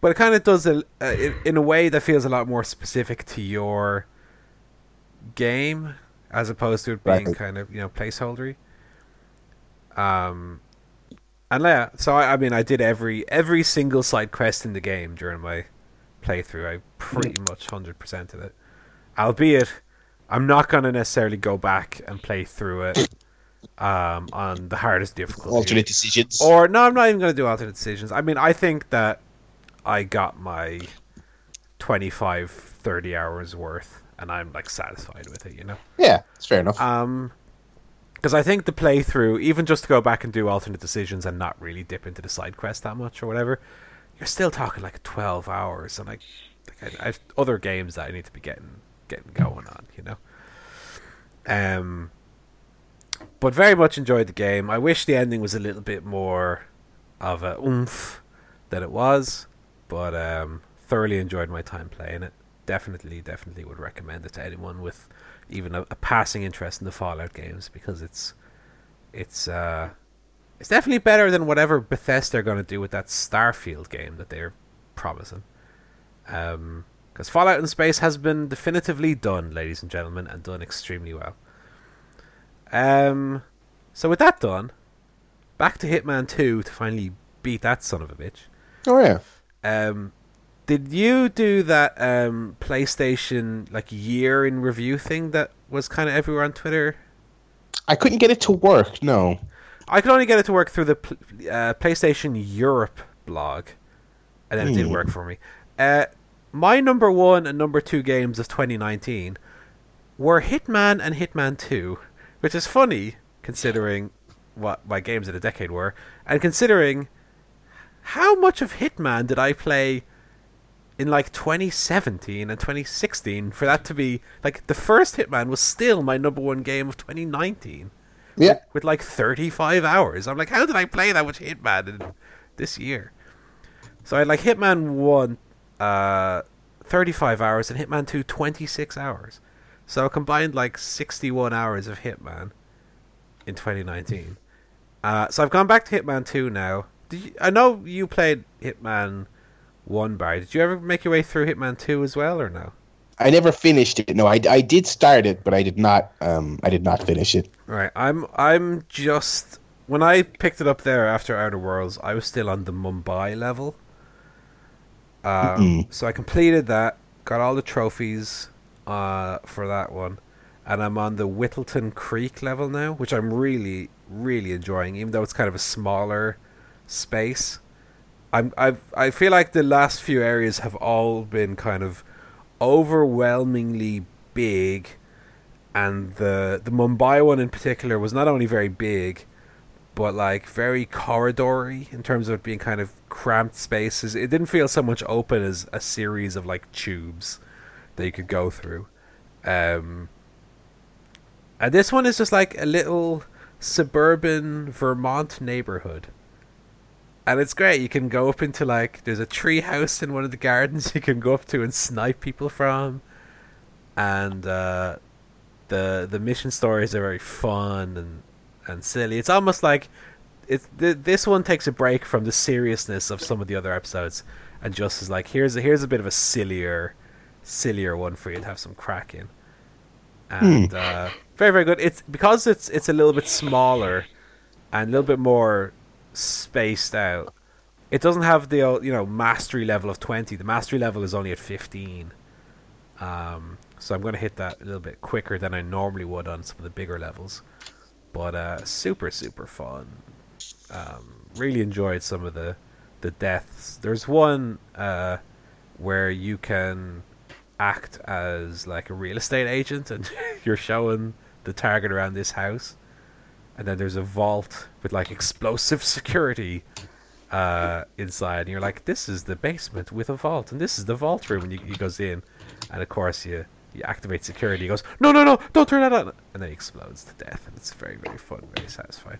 But it kind of does it uh, in a way that feels a lot more specific to your game, as opposed to it being right. kind of you know placeholdery. Um, and yeah, so I, I mean, I did every every single side quest in the game during my playthrough. I pretty much hundred percent of it. Albeit, I'm not gonna necessarily go back and play through it um, on the hardest difficulty. Alternate decisions. Or no, I'm not even gonna do alternate decisions. I mean, I think that I got my 25, 30 hours worth, and I'm like satisfied with it. You know. Yeah, it's fair enough. Um, because I think the playthrough, even just to go back and do alternate decisions and not really dip into the side quest that much or whatever, you're still talking like 12 hours and like, like I, I, have other games that I need to be getting getting going on you know? Um but very much enjoyed the game. I wish the ending was a little bit more of a oomph than it was but um thoroughly enjoyed my time playing it. Definitely definitely would recommend it to anyone with even a, a passing interest in the Fallout games because it's it's uh it's definitely better than whatever Bethesda are going to do with that Starfield game that they're promising. Um, Because Fallout in Space has been definitively done, ladies and gentlemen, and done extremely well. Um, so with that done, back to Hitman 2 to finally beat that son of a bitch. Oh yeah. Um, did you do that um, PlayStation like year in review thing that was kind of everywhere on Twitter? I couldn't get it to work. No. I could only get it to work through the uh, PlayStation Europe blog, and then it did Hmm. work for me. Uh, my number one and number two games of 2019 were Hitman and Hitman 2, which is funny considering what my games of the decade were, and considering how much of Hitman did I play in like 2017 and 2016 for that to be like the first Hitman was still my number one game of 2019 Yeah. with like 35 hours. I'm like, how did I play that much Hitman in this year? So I had like Hitman 1, uh, 35 hours, and Hitman 2, 26 hours. So I combined like 61 hours of Hitman in 2019. Uh, so I've gone back to Hitman 2 now. You, I know you played Hitman 1 bar. Did you ever make your way through Hitman 2 as well, or no? I never finished it. No, I, I did start it, but I did not. Um, I did not finish it. Right, I'm I'm just when I picked it up there after Outer Worlds, I was still on the Mumbai level. Um, so I completed that, got all the trophies uh, for that one, and I'm on the Whittleton Creek level now, which I'm really really enjoying, even though it's kind of a smaller space. I'm I I feel like the last few areas have all been kind of overwhelmingly big and the the Mumbai one in particular was not only very big, but like very corridory in terms of it being kind of cramped spaces. It didn't feel so much open as a series of like tubes that you could go through. Um, and this one is just like a little suburban Vermont neighborhood. And it's great. You can go up into like there's a tree house in one of the gardens [laughs] you can go up to and snipe people from. And uh the the mission stories are very fun and and silly. It's almost like it's th- this one takes a break from the seriousness of some of the other episodes and just is like here's a, here's a bit of a sillier sillier one for you to have some crack in. And uh, very very good. It's because it's it's a little bit smaller and a little bit more spaced out. It doesn't have the you know mastery level of 20. The mastery level is only at 15. Um, so I'm going to hit that a little bit quicker than I normally would on some of the bigger levels. But uh, super, super fun. Um, really enjoyed some of the the deaths. There's one uh, where you can act as like a real estate agent, and [laughs] you're showing the target around this house. And then there's a vault with like explosive [laughs] security uh, inside, and you're like, "This is the basement with a vault, and this is the vault room." And you, he goes in, and of course you you activate security. He goes, "No, no, no! Don't turn that on!" And then he explodes to death, and it's very, very fun, very satisfying.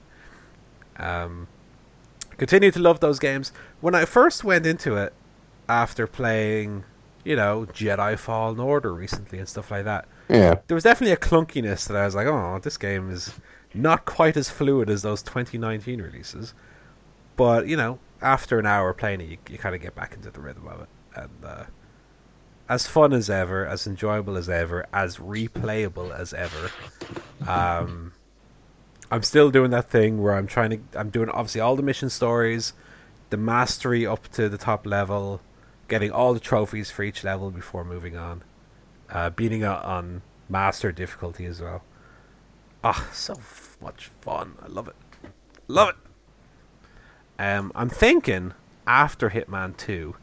Um, continue to love those games. When I first went into it, after playing, you know, Jedi Fallen Order recently and stuff like that, Yeah. there was definitely a clunkiness that I was like, "Oh, this game is not quite as fluid as those 2019 releases." But you know, after an hour playing it, you, you kind of get back into the rhythm of it, and uh, as fun as ever, as enjoyable as ever, as replayable as ever. Um, I'm still doing that thing where I'm trying to. I'm doing obviously all the mission stories, the mastery up to the top level, getting all the trophies for each level before moving on, uh, beating it on master difficulty as well. Ah, so f- much fun! I love it, love it. Um, I'm thinking after Hitman Two,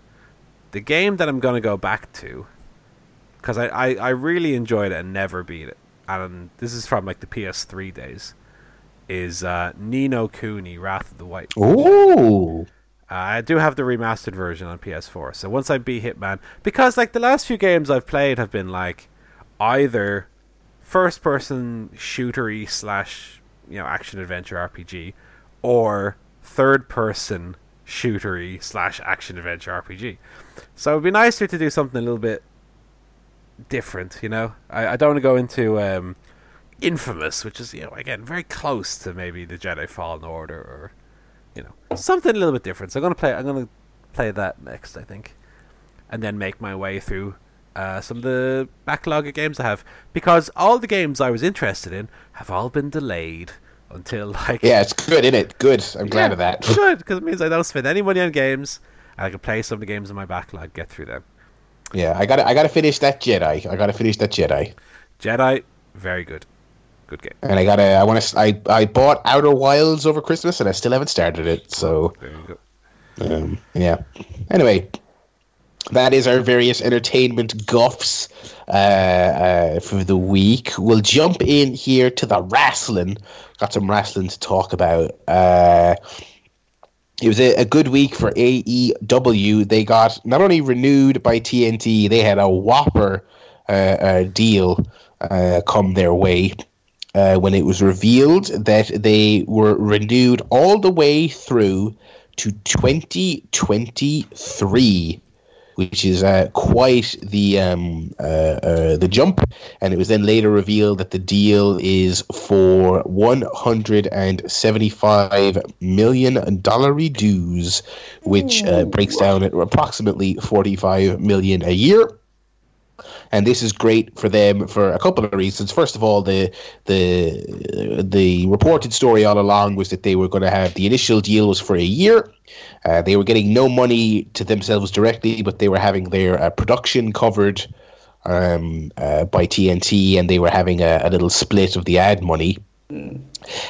the game that I'm gonna go back to, because I, I I really enjoyed it and never beat it, and this is from like the PS3 days, is uh, Ni no Kuni Wrath of the White Ooh. uh, I do have the remastered version on PS4. So once I beat Hitman, because like the last few games I've played have been like either first person shootery slash you know action adventure RPG, or third person shootery slash action adventure RPG. So it'd be nicer to do something a little bit different. You know, I, I don't want to go into um, Infamous, which is you know again very close to maybe the Jedi Fallen Order or you know something a little bit different. So I'm gonna play. I'm gonna play that next, I think, and then make my way through uh, some of the backlog of games I have because all the games I was interested in have all been delayed until [laughs] like Yeah, it's good, isn't it? Good. I'm glad Yeah, of that. [laughs] Good because it means I don't spend any money on games. And I can play some of the games in my backlog, get through them. Yeah, I got I got to finish that Jedi. I got to finish that Jedi. Jedi, very good, good game. And I got to I want to I I bought Outer Wilds over Christmas and I still haven't started it. So, There you go. um, yeah. Anyway, that is our various entertainment guffs uh, uh, for the week. We'll jump in here to the wrestling. Got some wrestling to talk about. Uh, it was a, a good week for AEW. They got not only renewed by TNT, they had a whopper uh, uh, deal uh, come their way when it was revealed that they were renewed all the way through to 2023 which is uh, quite the um, uh, uh, the jump. And it was then later revealed that the deal is for one hundred and seventy five million dollar dues, which uh, breaks down at approximately forty five million a year. And this is great for them for a couple of reasons. First of all, the the the reported story all along was that they were going to have the initial deal was for a year. Uh, they were getting no money to themselves directly, but they were having their uh, production covered um, uh, by TNT, and they were having a, a little split of the ad money.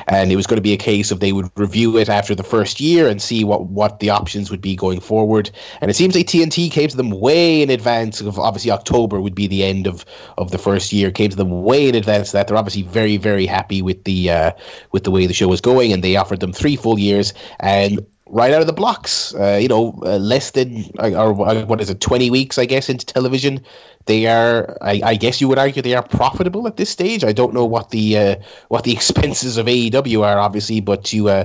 And it was going to be a case of they would review it after the first year and see what, what the options would be going forward. And it seems like TNT came to them way in advance of obviously October would be the end of, of the first year. Came to them way in advance of that. They're obviously very very happy with the uh, with the way the show was going, and they offered them three full years. And right out of the blocks. Uh, you know, uh, less than or what is it, twenty weeks, I guess, into television. They are, I, I guess, you would argue they are profitable at this stage. I don't know what the uh, what the [laughs] expenses of AEW are, obviously, but to uh,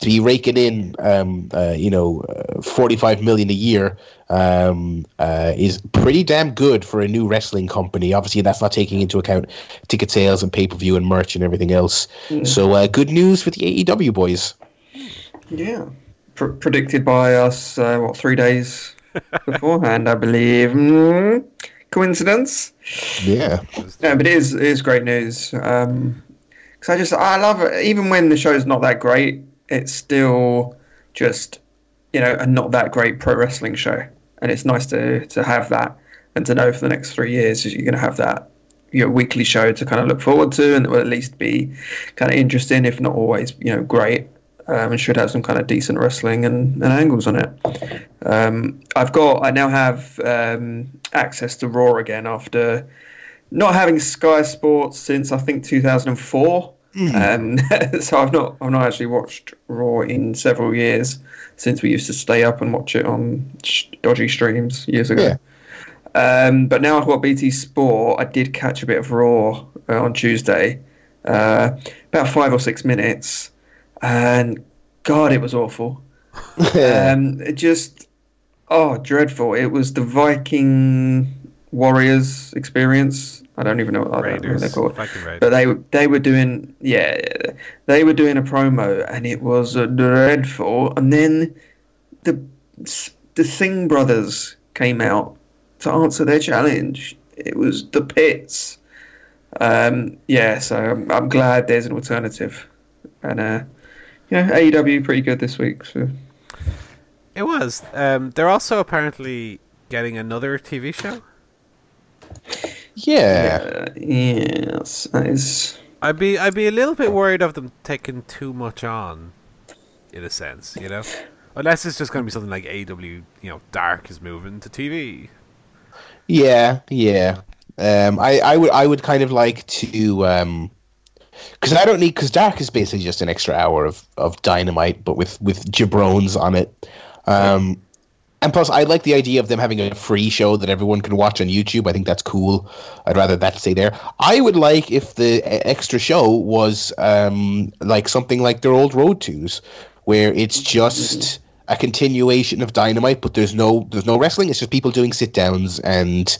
to be raking in, um, uh, you know, forty five million a year um, uh, is pretty damn good for a new wrestling company. Obviously, that's not taking into account ticket sales and pay per view and merch and everything else. Mm. So, uh, good news for the AEW boys. Yeah. Pr- predicted by us, uh, what, three days [laughs] beforehand, I believe. Mm, coincidence? Yeah. No, but it is, it is great news. Um 'cause I just, I love it. Even when the show's not that great, it's still just, you know, a not that great pro wrestling show. And it's nice to, to have that and to know for the next three years you're going to have that your weekly show to kind of look forward to and it will at least be kind of interesting, if not always, you know, great. Um, and should have some kind of decent wrestling and, and angles on it. Um, I've got, I now have um, access to Raw again after not having Sky Sports since I think 2004. Um, [laughs] so I've not, I've not actually watched Raw in several years since we used to stay up and watch it on dodgy streams years ago. Yeah. Um, but now I've got BT Sport. I did catch a bit of Raw uh, on Tuesday, uh, about five or six minutes, and God, it was awful. [laughs] um, it just, oh, dreadful. It was the Viking Warriors experience. I don't even know what, I don't know what they're called. Viking Raiders. But they they were doing yeah, they were doing a promo and it was uh, dreadful. And then the the Thing brothers came out to answer their challenge. It was the pits. Um, yeah, so I'm, I'm glad there's an alternative. And uh, you know, AEW pretty good this week. So. It was. Um, they're also apparently getting another TV show. Yeah. Uh, yes, that is. I'd be I'd be a little bit worried of them taking too much on, in a sense, you know. Unless it's just going to be something like AW, you know, Dark is moving to TV. Yeah, yeah. Um, I, I would, I would kind of like to, um, because I don't need, because Dark is basically just an extra hour of, of dynamite, but with with jabrones on it. Um, and plus, I like the idea of them having a free show that everyone can watch on YouTube. I think that's cool. I'd rather that stay there. I would like if the extra show was um, like something like their old Road Twos, where it's just a continuation of Dynamite, but there's no there's no wrestling. It's just people doing sit downs and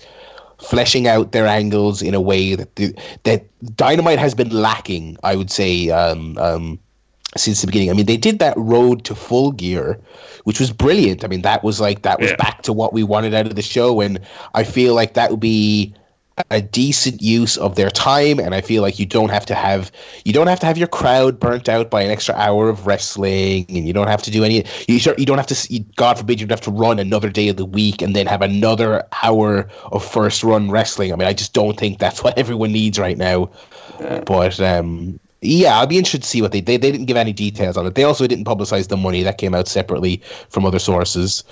fleshing out their angles in a way that the, that Dynamite has been lacking. I would say um, um, since the beginning. I mean, they did that road to full gear, which was brilliant. I mean, that was like that was Yeah. back to what we wanted out of the show, and I feel like that would be a decent use of their time and i feel like you don't have to have you don't have to have your crowd burnt out by an extra hour of wrestling and you don't have to do any you, sure- you don't have to god forbid you don't have to run another day of the week and then have another hour of first run wrestling i mean i just don't think that's [laughs] what everyone needs right now but um yeah, I'll be interested to see what they, they they didn't give any details on it. They also didn't publicize the money that came out separately from other sources.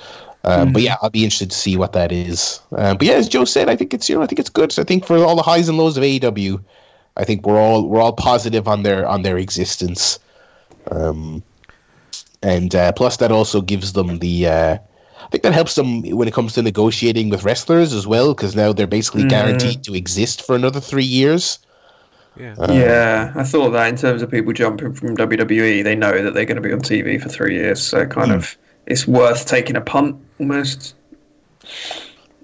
Um, But yeah, I'll be interested to see what that is. Um, but yeah, as Joe said, I think it's you know I think it's good. So I think for all the highs and lows of AEW, I think we're all we're all positive on their on their existence. Um, and uh, plus that also gives them the. Uh, I think that helps them when it comes to negotiating with wrestlers as well, because now they're basically Mhm. guaranteed to exist for another three years. Yeah. Uh, yeah, I thought that in terms of people jumping from WWE, they know that they're going to be on TV for three years, so kind Hmm. of it's worth taking a punt almost.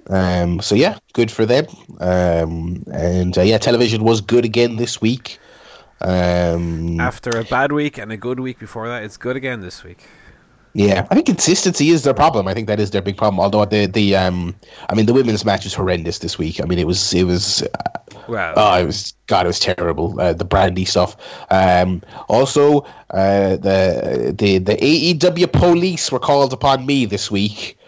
Um, so yeah, good for them. Um, and uh, yeah, television was good again this week. Um, After a bad week and a good week before that, it's good again this week. Yeah, I think consistency is their problem. I think that is their big problem. Although the the um, I mean, the women's match was horrendous this week. I mean, it was it was wow! oh, it was God, it was terrible. Uh, the Brandi stuff. Um, also, uh, the the the AEW police were called upon me this week.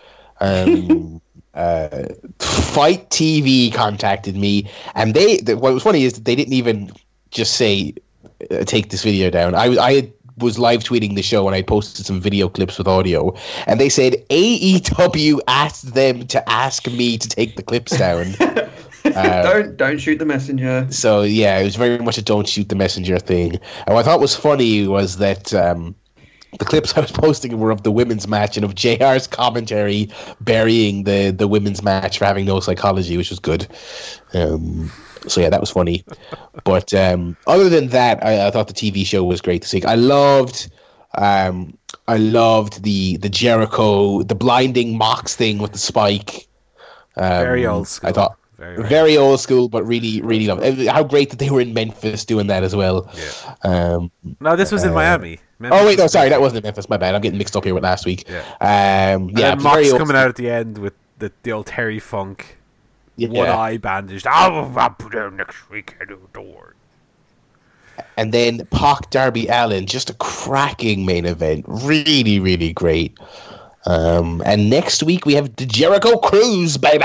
Um, [laughs] uh, FITE TV contacted me, and they. The, what was funny is that they didn't even just say uh, take this video down. I I had, was live tweeting the show and I posted some video clips with audio, and they said AEW asked them to ask me to take the clips down. [laughs] Uh, don't don't shoot the messenger. so yeah, it was very much a don't shoot the messenger thing. And what I thought was funny was that um, the clips [laughs] I was posting were of the women's match and of JR's commentary burying the the women's match for having no psychology, which was good. Um, so yeah, that was funny. But um, other than that, I, I thought the TV show was great this week. I loved. Um, I loved the the Jericho, the blinding Mox thing with the spike. Um, very old school. I thought very, very very old school, but really, really love it. How great that they were in Memphis doing that as well. Yeah. Um, No, this was in uh, Miami. oh wait, no, sorry, that wasn't in Memphis. My bad. I'm getting mixed up here with last week. Yeah. Um, yeah, Mox coming school. out at the end with the, the old Terry Funk, Yeah. one eye bandaged. I'll put out next week. I the word. and then Pac Darby Allin, just a cracking main event. Really, really great. Um, and next week we have the Jericho Cruise, baby.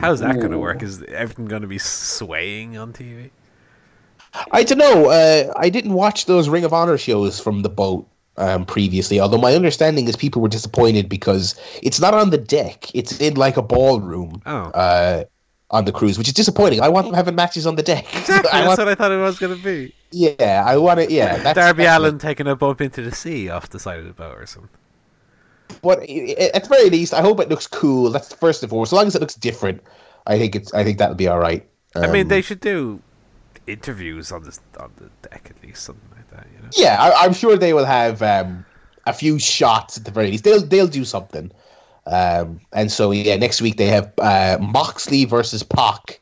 How's that going to work? Is everything going to be swaying on TV? I don't know. Uh, I didn't watch those Ring of Honor shows from the boat um, previously. Although my understanding is people were disappointed because it's not on the deck; it's in like a ballroom Oh. uh, on the cruise, which is disappointing. I want them having matches on the deck. [laughs] Exactly. I That's want, what I thought it was going to be. yeah, I want it. Yeah, that's, Darby that's Allin taking a bump into the sea off the side of the boat or something. But at the very least, I hope it looks cool. That's first and foremost. As long as it looks different, I think it's. I think that'll be all right. I mean, Um, they should do interviews on this on the deck at least, something like that. You know. Yeah, I, I'm sure they will have um, a few shots at the very least. They'll they'll do something. Um, and so yeah, next week they have uh, Moxley versus Pac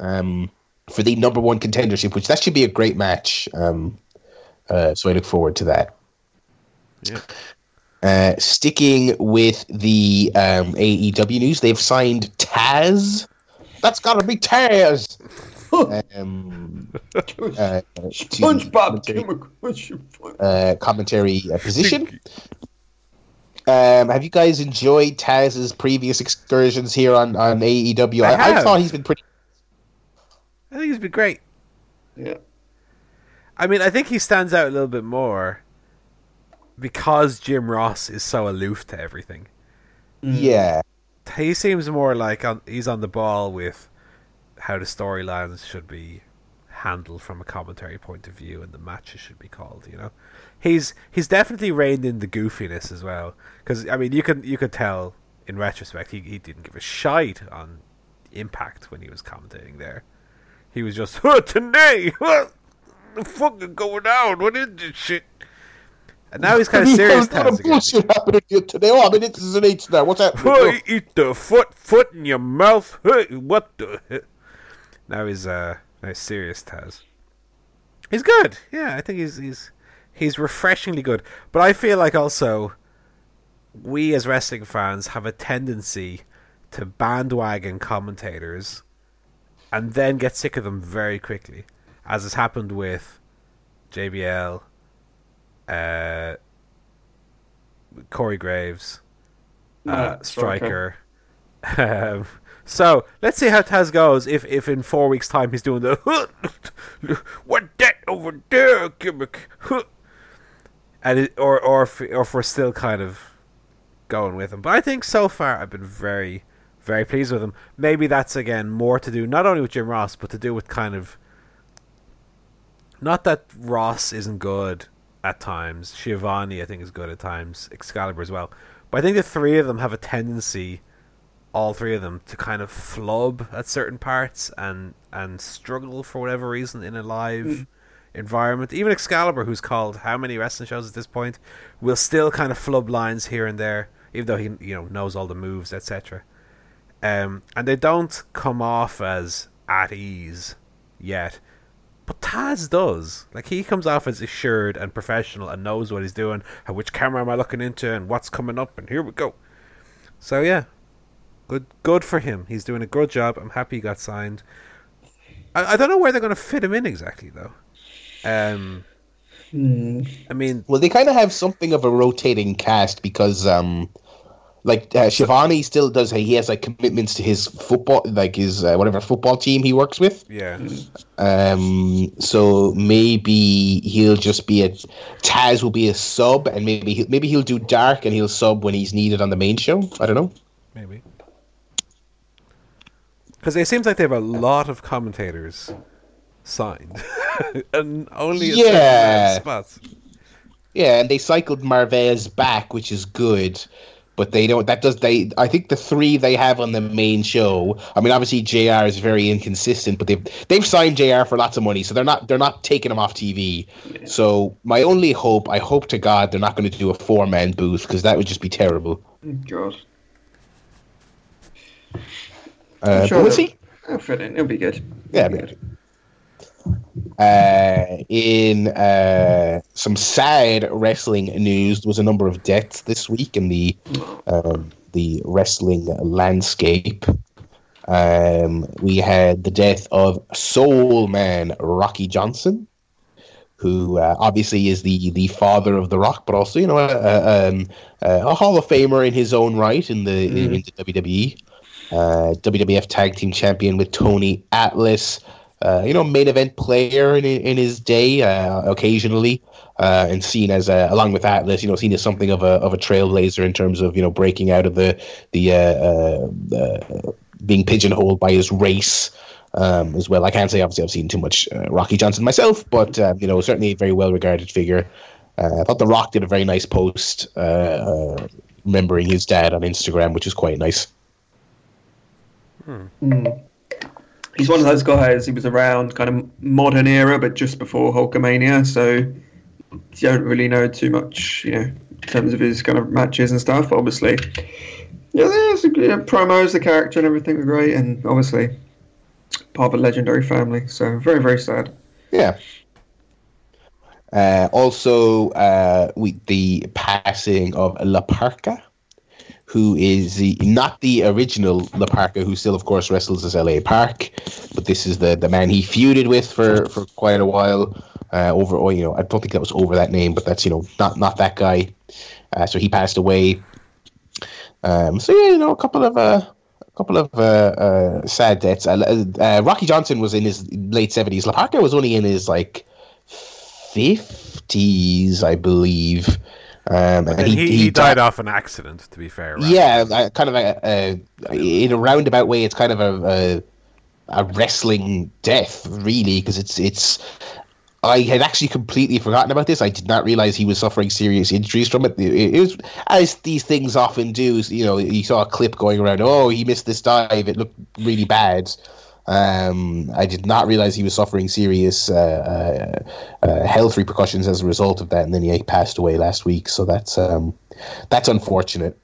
um, for the number one contendership, which that should be a great match. Um, uh, so I look forward to that. Yeah. Uh, sticking with the um, AEW news, they've signed Taz. That's gotta be Taz. Um, uh, to SpongeBob, commentary- give him a question. uh, commentary uh, position. Um, have you guys enjoyed Taz's previous excursions here on, on AEW? I I, I thought he's been pretty. I think he's been great. Yeah. I mean, I think he stands out a little bit more because Jim Ross is so aloof to everything. Yeah, He seems more like on, he's on the ball with how the storylines should be handled from a commentary point of view and the matches should be called. You know, he's he's definitely reined in the goofiness as well. Because I mean, you can you could tell in retrospect he he didn't give a shite on Impact when he was commentating there. He was just "Huh, today. What the fuck is going on? What is this shit? And now he's kind of [laughs] serious. What a again. bullshit happened here today. Oh, I mean, this is an H now. What's that? Hey, eat the foot, foot in your mouth. Hey, what the? Now he's uh, now he's serious, Taz. He's good. Yeah, I think he's he's he's refreshingly good. But I feel like also we as wrestling fans have a tendency to bandwagon commentators and then get sick of them very quickly, as has happened with JBL, uh, Corey Graves, uh, Striker. [laughs] Um, so let's see how Taz goes. If if in four weeks' time he's doing the [laughs] what that over there gimmick, [laughs] and it, or or if, or if we're still kind of going with him. But I think so far I've been very very pleased with him. Maybe that's again more to do not only with Jim Ross, but to do with kind of not that Ross isn't good at times. Schiavone I think is good at times. Excalibur as well. But I think the three of them have a tendency all three of them to kind of flub at certain parts and and struggle for whatever reason in a live mm. environment. Even Excalibur, who's called how many wrestling shows at this point, will still kind of flub lines here and there, even though he you know knows all the moves, etc. Um, and they don't come off as at ease yet. But Taz does. Like he comes off as assured and professional and knows what he's doing, and which camera am I looking into, and what's coming up, and here we go. So yeah, Good, good for him. He's doing a good job. I'm happy he got signed. I, I don't know where they're going to fit him in exactly, though. Um, hmm. I mean, well, they kind of have something of a rotating cast because, um, like uh, Schiavone still does. He has like commitments to his football, like his uh, whatever football team he works with. Yeah. Um. So maybe he'll just be a Taz will be a sub, and maybe he'll, maybe he'll do dark and he'll sub when he's needed on the main show. I don't know. Maybe because it seems like they have a lot of commentators signed, [laughs] and only yeah spots. Yeah, and they cycled Marvez back, which is good. But they don't. That does. They. I think the three they have on the main show. I mean, obviously Jr. is very inconsistent, but they've they've signed Jr. for lots of money, so they're not they're not taking him off TV. Yeah. So my only hope, I hope to God, they're not going to do a four man booth because that would just be terrible. God. Uh, sure we'll see. I'll fit in. It'll be good. Yeah, it'll be good. Uh, in uh, some sad wrestling news, there was a number of deaths this week in the um, the wrestling landscape. Um, we had the death of Soul Man Rocky Johnson, who uh, obviously is the the father of the Rock, but also you know a, um, a, a Hall of Famer in his own right in the mm. in the WWE uh, WWF Tag Team Champion with Tony Atlas. Uh, you know, main event player in in his day, uh, occasionally, uh, and seen as a, along with Atlas, you know, seen as something of a of a trailblazer in terms of you know breaking out of the the uh, uh, being pigeonholed by his race. Um, as well, I can't say obviously I've seen too much Rocky Johnson myself, but um, you know certainly a very well regarded figure. I thought The Rock did a very nice post remembering his dad on Instagram, which is quite nice. Hmm. Mm. He's one of those guys. He was around kind of modern era, but just before Hulkamania. So you don't really know too much, you know, in terms of his kind of matches and stuff. Obviously, yeah, there's yeah, promos, the character, and everything were great, and obviously part of a legendary family. So very, very sad. Yeah. Uh, also, uh, we, the passing of La Parka who is the, not the original La Parka, who still, of course, wrestles as LA Park, but this is the, the man he feuded with for, for quite a while. Uh, over, oh, you know, I don't think that was over that name, but that's you know not not that guy. Uh, so he passed away. Um, so yeah, you know, a couple of uh, a couple of uh, uh, sad deaths. Uh, Rocky Johnson was in his late seventies. La Parka was only in his like fifties, I believe. Um, and he, he, he died, off an accident, to be fair. Right? Yeah, kind of a, a, in a roundabout way, it's kind of a, a, a wrestling death, really, because it's it's. I had actually completely forgotten about this. I did not realize he was suffering serious injuries from it. It, it was as these things often do. You know, you saw a clip going around. Oh, he missed this dive. It looked really bad. Um, I did not realize he was suffering serious uh, uh, uh, health repercussions as a result of that, and then he passed away last week. So that's um, that's unfortunate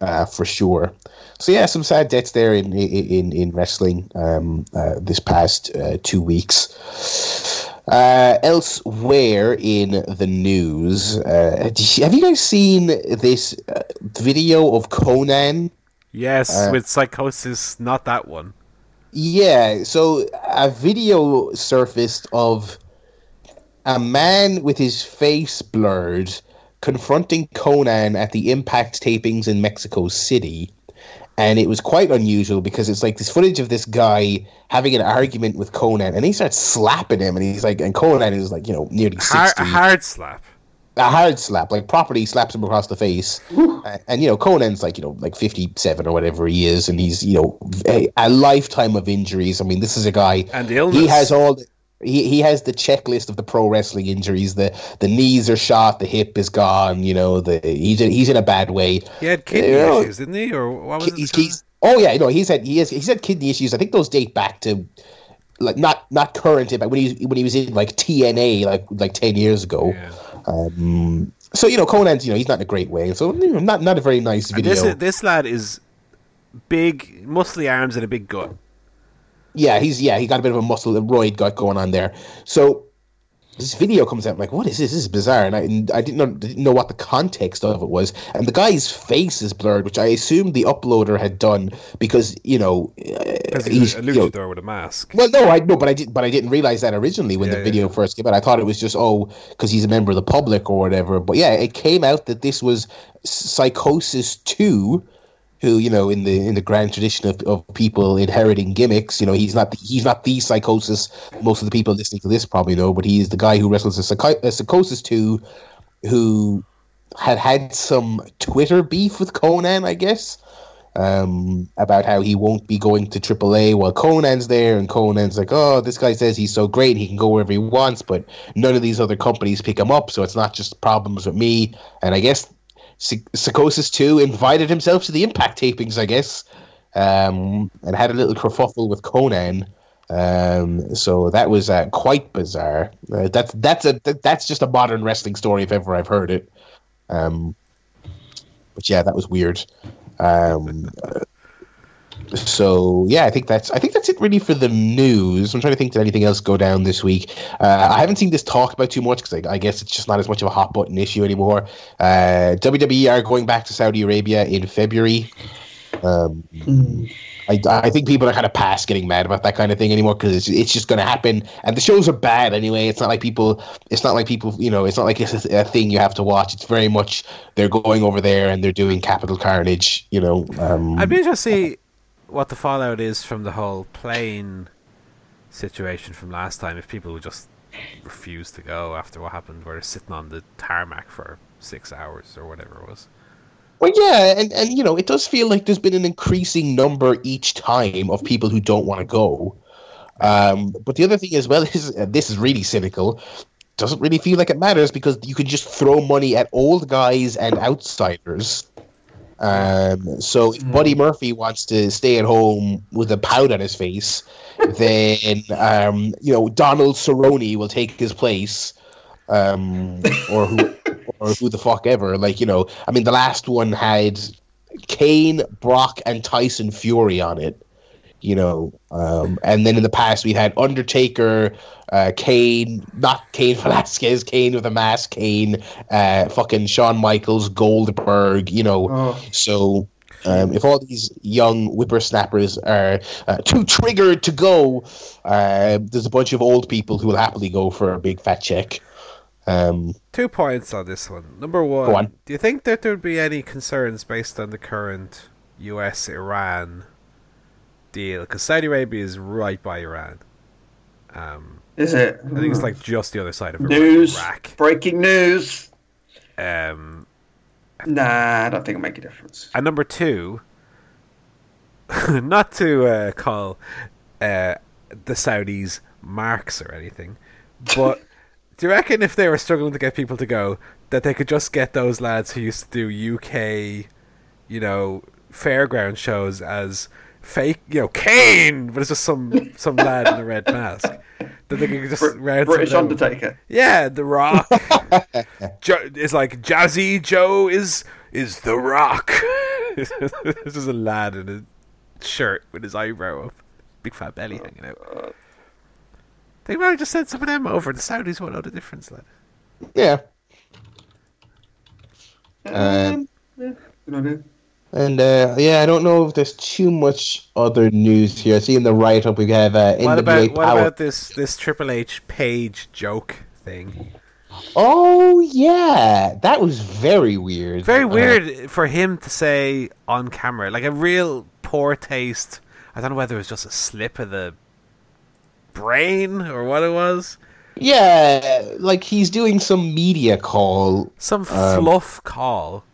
uh, for sure. So yeah, some sad deaths there in in in wrestling um, uh, this past uh, two weeks. Uh, elsewhere in the news, uh, you- have you guys seen this video of Konnan? Yes, with Psicosis, not that one. Yeah, so a video surfaced of a man with his face blurred confronting Konnan at the Impact tapings in Mexico City. And it was quite unusual because it's like this footage of this guy having an argument with Konnan, and he starts slapping him, and he's like, and Konnan is like, you know, nearly sixty, a hard slap. A hard slap, like properly slaps him across the face. Uh, and you know, Konnan's like you know like fifty seven or whatever he is, and he's you know a, a lifetime of injuries. I mean, this is a guy. And illness. He has all. The, he, he has the checklist of the pro wrestling injuries. The the knees are shot, the hip is gone. You know, the he's in, he's in a bad way. He had kidney You know, issues, didn't he? Or what was it? He's, he's, oh yeah, no, he's had he has he's had kidney issues. I think those date back to like not not current, but when he when he was in like TNA like like ten years ago. Yeah. Um, so you know, Konnan's you know he's not in a great way, so you know, not not a very nice video. this this lad is big, muscly arms and a big gut. yeah, he's yeah he got a bit of a muscle a roid got going on there. So this video comes out, I'm like, what is this? This is bizarre, and I and I didn't know didn't know what the context of it was. And the guy's face is blurred, which I assumed the uploader had done because you know Because uh, he's he's a you know, with a mask. Well, no, I no, but I did, but I didn't realize that originally when Yeah, the yeah. video first came out. I thought it was just oh, because he's a member of the public or whatever. But yeah, it came out that this was Psicosis Two, who you know in the in the grand tradition of, of people inheriting gimmicks. You know, he's not the, he's not the Psicosis. Most of the people listening to this probably know, but he's the guy who wrestles a, a Psicosis Two, who had had some Twitter beef with Konnan, I guess um, about how he won't be going to AAA while Konnan's there, and Konnan's like, "Oh, this guy says he's so great, he can go wherever he wants, but none of these other companies pick him up, so it's not just problems with me." And I guess Psicosis Two invited himself to the Impact tapings, I guess, um, and had a little kerfuffle with Konnan. Um, so that was uh, quite bizarre. Uh, that's that's a that's just a modern wrestling story if ever I've heard it. Um, but yeah, that was weird. Um, so yeah, I think that's I think that's it really for the news. I'm trying to think did anything else go down this week. Uh, I haven't seen this talked about too much because I, I guess it's just not as much of a hot button issue anymore. Uh, WWE are going back to Saudi Arabia in February. Um, I, I think people are kind of past getting mad about that kind of thing anymore because it's, it's just going to happen and the shows are bad anyway it's not like people it's not like people you know it's not like it's a, a thing you have to watch it's very much they're going over there and they're doing capital carnage you know um, I'd be interested to see what the fallout is from the whole plane situation from last time. If people would just refuse to go after what happened, where they're sitting on the tarmac for six hours or whatever it was. Well, yeah, and, and you know, it does feel like there's been an increasing number each time of people who don't want to go. Um, but the other thing as well is, this is really cynical, doesn't really feel like it matters because you can just throw money at old guys and outsiders. Um, so if Buddy Murphy wants to stay at home with a pout on his face, [laughs] then um, you know Donald Cerrone will take his place, um, or who, [laughs] or who the fuck ever. Like you know, I mean, the last one had Kane, Brock, and Tyson Fury on it. You know, um, and then in the past we had Undertaker, uh, Kane, not Cain [laughs] Velasquez, Kane with a mask, Kane, uh, fucking Shawn Michaels, Goldberg. You know, Oh. so um, if all these young whippersnappers are uh, too triggered to go, uh, there's a bunch of old people who will happily go for a big fat check. Um, Two points on this one. Number one, Go on. do you think that there would be any concerns based on the current U.S. Iran deal? Because Saudi Arabia is right by Iran. Um, Is it? I think it's like just the other side of Iraq. news. Iraq. Breaking news. Um, Nah, I don't think it'll make a difference. and number two, [laughs] not to uh, call uh, the Saudis marks or anything, but [laughs] do you reckon if they were struggling to get people to go, that they could just get those lads who used to do UK, you know, fairground shows as fake, you know, Kane, but it's just some some lad in a red mask. That they could just Br- British some of them- Undertaker. Yeah, The Rock. [laughs] jo- it's like Jazzy Joe is is The Rock. [laughs] this is a lad in a shirt with his eyebrow up, big fat belly hanging out. They might have just sent some of them over. The Saudis won't know the difference, lad. Yeah. Um, yeah, good idea. And uh, yeah, I don't know if there's too much other news here. I see in the write up we have uh, NWA What about what Power. about this this Triple H Paige joke thing? Oh yeah, that was very weird. Very Uh, weird for him to say on camera, like a real poor taste. I don't know whether it was just a slip of the brain or what it was. yeah, like he's doing some media call. Some Um, fluff call.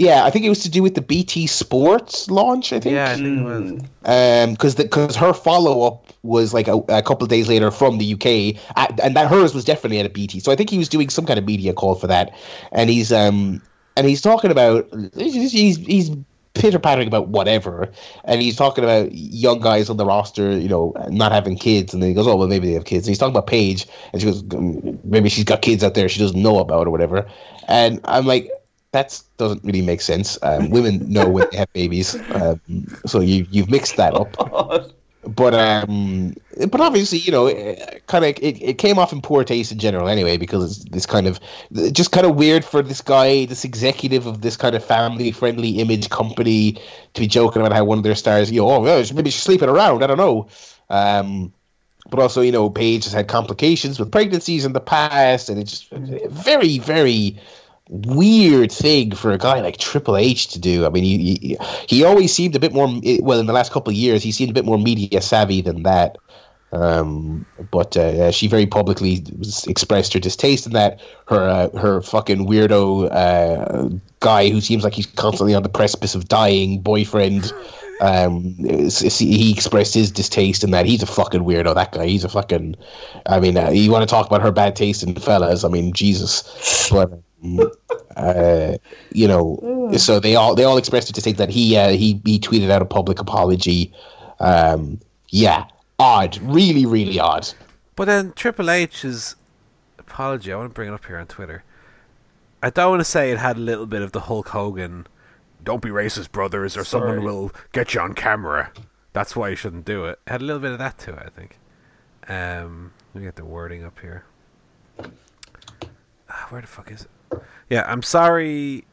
Yeah, I think it was to do with the BT Sports launch. I think. Yeah, I think it was. Because because her follow up was like a, a couple of days later from the UK, at, and that hers was definitely at a BT. So I think he was doing some kind of media call for that, and he's um and he's talking about he's he's, he's pitter pattering about whatever, and he's talking about young guys on the roster, you know, not having kids, and then he goes, oh well, maybe they have kids. And he's talking about Paige, and she goes, "Mm, maybe she's got kids out there she doesn't know about or whatever, and I'm like. That doesn't really make sense. Um, women know when they have babies, um, so you you've mixed that up. But um but obviously you know kind of it, it came off in poor taste in general anyway because it's this kind of just kind of weird for this guy this executive of this kind of family friendly image company to be joking about how one of their stars you know oh maybe she's sleeping around i don't know. Um but also you know paige has had complications with pregnancies in the past and it's just very very weird thing for a guy like Triple H to do. I mean, he, he he always seemed a bit more well in the last couple of years. He seemed a bit more media savvy than that. Um, but uh, she very publicly expressed her distaste in that. Her uh, her fucking weirdo uh, guy who seems like he's constantly on the precipice of dying boyfriend. Um, he expressed his distaste in that he's a fucking weirdo. That guy, he's a fucking. I mean, uh, you want to talk about her bad taste in fellas? I mean, Jesus. But um, uh, you know, so they all they all expressed their distaste that he uh, he he tweeted out a public apology. Um, yeah, odd, really, really odd. But then Triple H's apology, I want to bring it up here on Twitter. I don't want to say it had a little bit of the Hulk Hogan, don't be racist, brothers, or someone will get you on camera. That's why you shouldn't do it. It had a little bit of that to it, I think. Um, let me get the wording up here. Ah, where the fuck is it? Yeah, I'm sorry.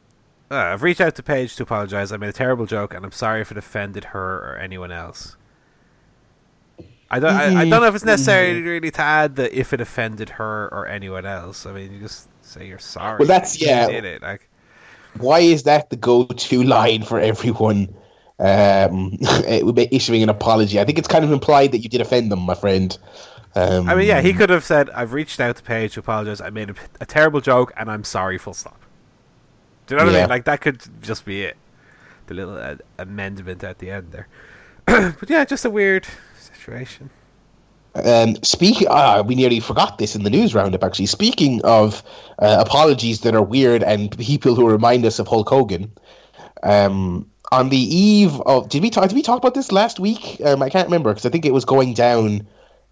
Uh, I've reached out to Paige to apologize. I made a terrible joke, and I'm sorry if it offended her or anyone else. I don't. I, I don't know if it's necessary really to add that if it offended her or anyone else. I mean, you just say you're sorry. Well, that's- yeah. Did it like Why is that the go-to [laughs] line for everyone um, be [laughs] issuing an apology? I think it's kind of implied that you did offend them, my friend. Um, I mean, yeah, he could have said, "I've reached out to Paige to apologize. I made a, a terrible joke, and I'm sorry." Full stop. Do you know what I mean? Like that could just be it. The little uh, amendment at the end there. [clears throat] but yeah, just a weird situation. Um, speaking, ah, we nearly forgot this in the news roundup. Actually, speaking of uh, apologies that are weird and people who remind us of Hulk Hogan, um, on the eve of did we talk? Did we talk about this last week? Um, I can't remember because I think it was going down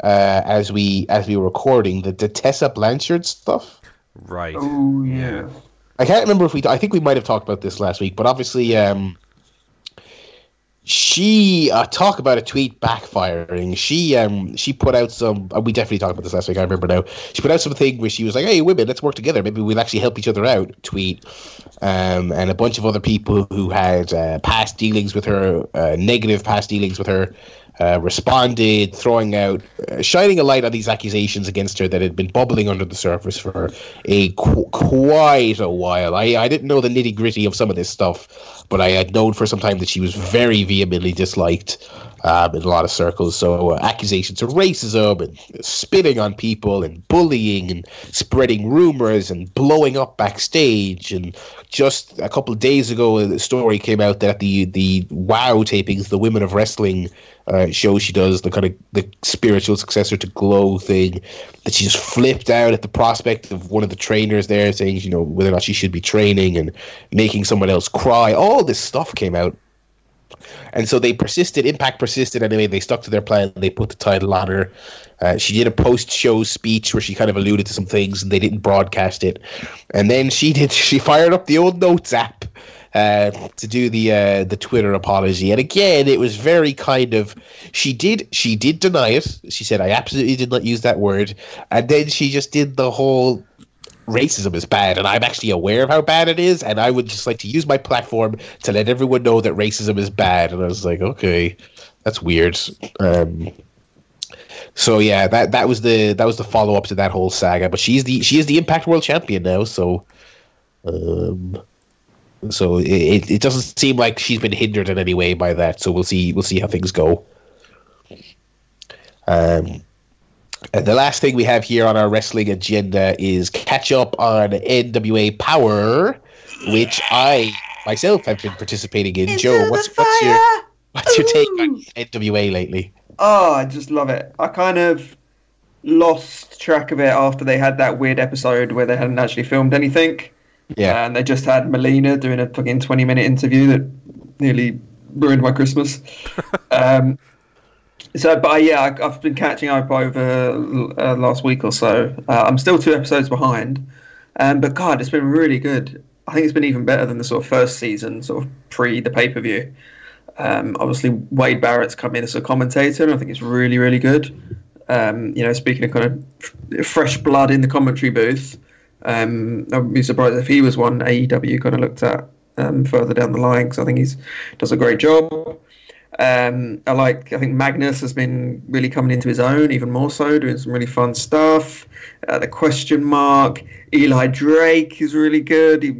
uh, as we as we were recording the, the Tessa Blanchard stuff. Right. Oh yeah. Yeah. I can't remember if we. I think we might have talked about this last week, but obviously, um, she uh, talk about a tweet backfiring. She um she put out some. Uh, we definitely talked about this last week. I remember now. She put out something where she was like, "Hey, women, let's work together. Maybe we'll actually help each other out." Tweet, um, and a bunch of other people who had uh, past dealings with her, uh, negative past dealings with her. Uh, responded, throwing out, uh, shining a light on these accusations against her that had been bubbling under the surface for a qu- quite a while. I, I didn't know the nitty gritty of some of this stuff, but I had known for some time that she was very vehemently disliked um, in a lot of circles. So uh, accusations of racism and spitting on people and bullying and spreading rumors and blowing up backstage. And just a couple of days ago, a story came out that at the the Wow tapings, the Women of Wrestling uh, show she does, the kind of the spiritual successor to Glow thing, that she just flipped out at the prospect of one of the trainers there saying, you know, whether or not she should be training and making someone else cry. All this stuff came out. And so they persisted. Impact persisted anyway. They stuck to their plan. They put the title on her. Uh, she did a post-show speech where she kind of alluded to some things, and they didn't broadcast it. And then she did. [laughs] She fired up the old notes app uh, to do the uh, the Twitter apology, and again, it was very kind of. She did she did deny it. She said, "I absolutely did not use that word," and then she just did the whole racism is bad, and I'm actually aware of how bad it is, and I would just like to use my platform to let everyone know that racism is bad. And I was like, okay, that's weird. Um, so yeah, that that was the that was the follow up to that whole saga. But she's the she is the Impact World Champion now, so um, so it it doesn't seem like she's been hindered in any way by that. So we'll see we'll see how things go. Um, and the last thing we have here on our wrestling agenda is catch up on NWA Power, which I myself have been participating in. Into Joe, what's what's your what's your take on NWA lately? Oh, I just love it. I kind of lost track of it after they had that weird episode where they hadn't actually filmed anything. Yeah, And they just had Melina doing a fucking 20 minute interview that nearly ruined my Christmas. [laughs] um, so, but uh, yeah, I, I've been catching up over uh, last week or so. Uh, I'm still two episodes behind. Um, but God, it's been really good. I think it's been even better than the sort of first season, sort of pre the pay per view. Um, obviously, Wade Barrett's come in as a commentator, and I think it's really, really good. Um, you know, speaking of kind of fresh blood in the commentary booth, um, I would be surprised if he was one AEW kind of looked at um, further down the line because I think he's does a great job. Um, I like. I think Magnus has been really coming into his own, even more so, doing some really fun stuff. Uh, the question mark. Eli Drake is really good. He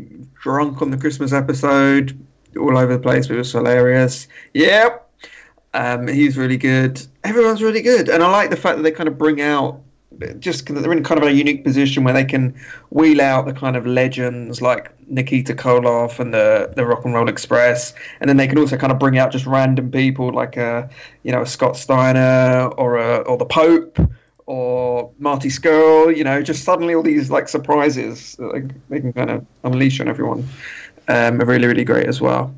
drunk on the Christmas episode, all over the place, it was hilarious. Yep. Um, he's really good. Everyone's really good, and I like the fact that they kind of bring out just they're in kind of a unique position where they can wheel out the kind of legends like Nikita Koloff and the the Rock and Roll Express, and then they can also kind of bring out just random people like a you know a Scott Steiner or a, or the Pope or Marty Scurll. You know, just suddenly all these like surprises they, they can kind of unleash on everyone um, are really really great as well.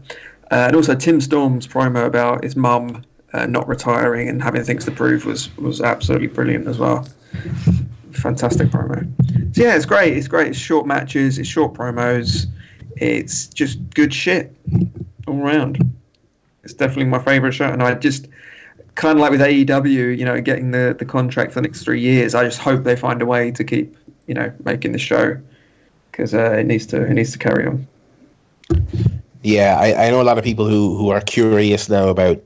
Uh, and also Tim Storm's promo about his mum uh, not retiring and having things to prove was was absolutely brilliant as well. Fantastic promo. So yeah, it's great. It's great. It's short matches. It's short promos. It's just good shit all around. It's definitely my favorite show, and I just kind of like with AEW, you know, getting the the contract for the next three years. I just hope they find a way to keep, you know, making the show because uh, it needs to it needs to carry on. Yeah. I, I know a lot of people who who are curious now about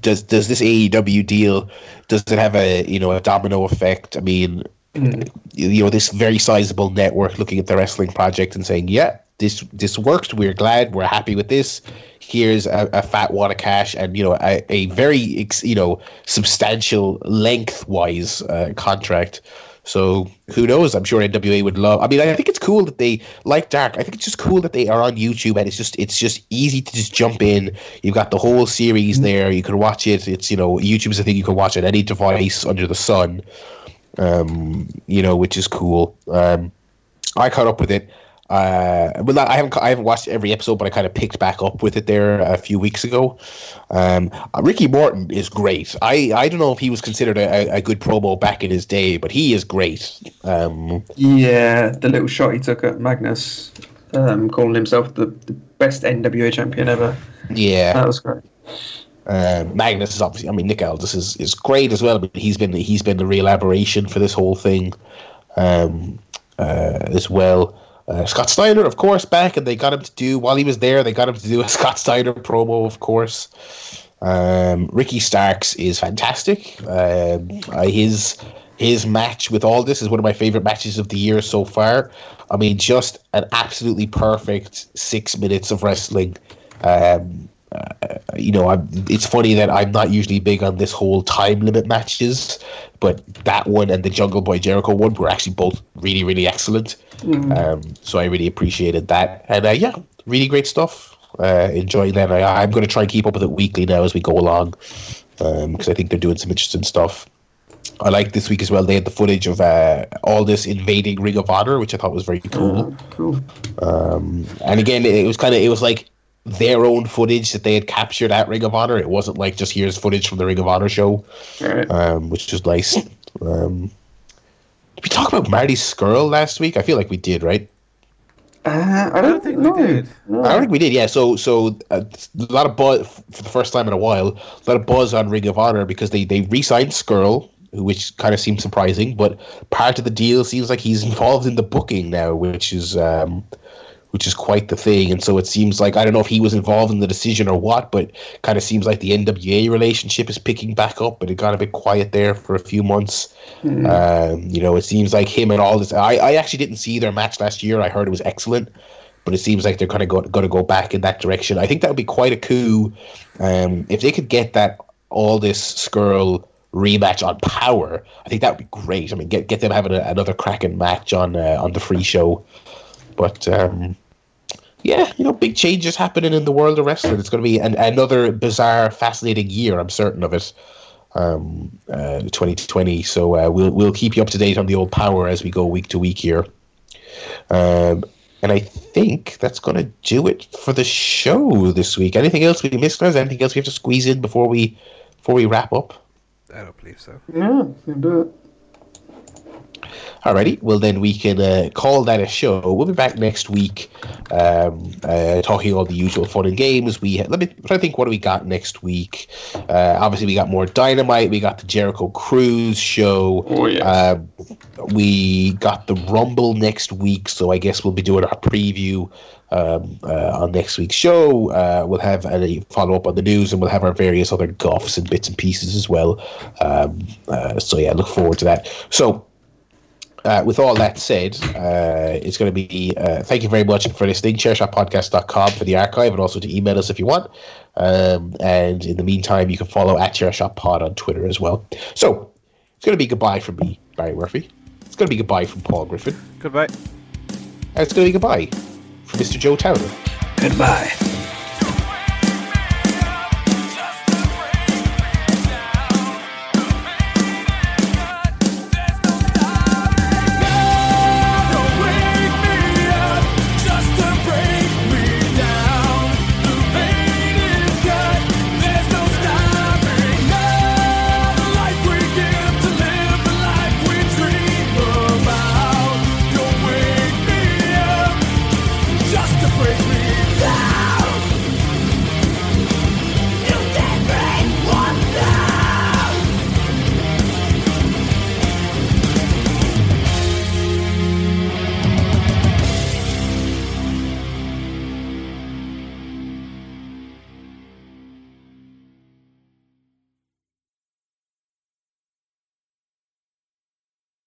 does does this AEW deal does it have a you know a domino effect? I mean, Mm. you know this very sizable network looking at the wrestling project and saying, yeah, this this worked. We're glad. We're happy with this. Here's a, a fat wad of cash and you know a, a very ex- you know substantial lengthwise uh, contract. So who knows? I'm sure NWA would love. I mean, I think it's cool that they like Dark. I think it's just cool that they are on YouTube and it's just it's just easy to just jump in. You've got the whole series there. You can watch it. It's you know YouTube's a thing you can watch on any device under the sun um, you know, which is cool. Um, I caught up with it. Uh, well, not, I haven't I haven't watched every episode, but I kind of picked back up with it there a few weeks ago. Um, uh, Ricky Morton is great. I, I don't know if he was considered a, a good promo back in his day, but he is great. Um, Yeah, the little shot he took at Magnus, um, calling himself the, the best NWA champion ever. yeah, That was great. Uh, Magnus is obviously. I mean, Nick Aldis is, is great as well, but he's been he's been the real aberration for this whole thing, um, uh, as well. Uh, Scott Steiner, of course, back, and they got him to do while he was there. They got him to do a [laughs] Scott Steiner promo, of course. Um, Ricky Starks is fantastic. Uh, his his match with Aldis is one of my favorite matches of the year so far. I mean, just an absolutely perfect six minutes of wrestling. Um, uh, you know, I'm, it's funny that I'm not usually big on this whole time limit matches, but that one and the Jungle Boy Jericho one were actually both really, really excellent. Um, so I really appreciated that, and uh, yeah, really great stuff. Uh, enjoying that. I, I'm going to try and keep up with it weekly now as we go along, because I think they're doing some interesting stuff. I like this week as well. They had the footage of uh, Aldis invading Ring of Honor, which I thought was very cool. Cool. Um, and again, it was kind of it was like their own footage that they had captured at Ring of Honor. It wasn't like just here's footage from the Ring of Honor show, All right. um, which was nice. Um, did we talk about Marty Scurll last week? I feel like we did, right? Uh, I, don't think know. we did. No. I don't think we did. Yeah. So so uh, a lot of buzz for the first time in a while. A lot of buzz on Ring of Honor because they they re-signed Scurll, which kind of seems surprising. But part of the deal seems like he's involved in the booking now, which is um, which is quite the thing. And so it seems like I don't know if he was involved in the decision or what, but kind of seems like the NWA relationship is picking back up. But it got a bit quiet there for a few months. Um, you know, it seems like him and Aldis. I, I actually didn't see their match last year. I heard it was excellent, but it seems like they're kind of going to go back in that direction. I think that would be quite a coup um, if they could get that all this Scurll rematch on Power. I think that would be great. I mean, get get them having a, another cracking match on uh, on the free show. But um, yeah, you know, big changes happening in the world of wrestling. It's going to be an, another bizarre, fascinating year. I'm certain of it. Um, uh, 2020. So uh, we'll we'll keep you up to date on the old power as we go week to week here. Um, and I think that's going to do it for the show this week. Anything else we missed? guys? Anything else we have to squeeze in before we before we wrap up? I don't believe so. Yeah, you can do it. Alrighty, well then we can uh, call that a show. We'll be back next week, um, uh, talking all the usual fun and games. We let me try to think. What do we got next week? Uh, obviously, we got more Dynamite. We got the Jericho Cruise show. Oh, yeah. Um, we got the Rumble next week, so I guess we'll be doing our preview um, uh, on next week's show. Uh, we'll have a follow up on the news, and we'll have our various other guffs and bits and pieces as well. Um, uh, so yeah, look forward to that. So. Uh, with all that said, uh, it's going to be uh, thank you very much for listening. Chairshotpodcast.com for the archive and also to email us if you want. Um, and in the meantime, you can follow at ChairShotPod on Twitter as well. So it's going to be goodbye from me, Barry Murphy. It's going to be goodbye from Paul Griffin. Goodbye. And it's going to be goodbye from Mr. Joe Towner. Goodbye.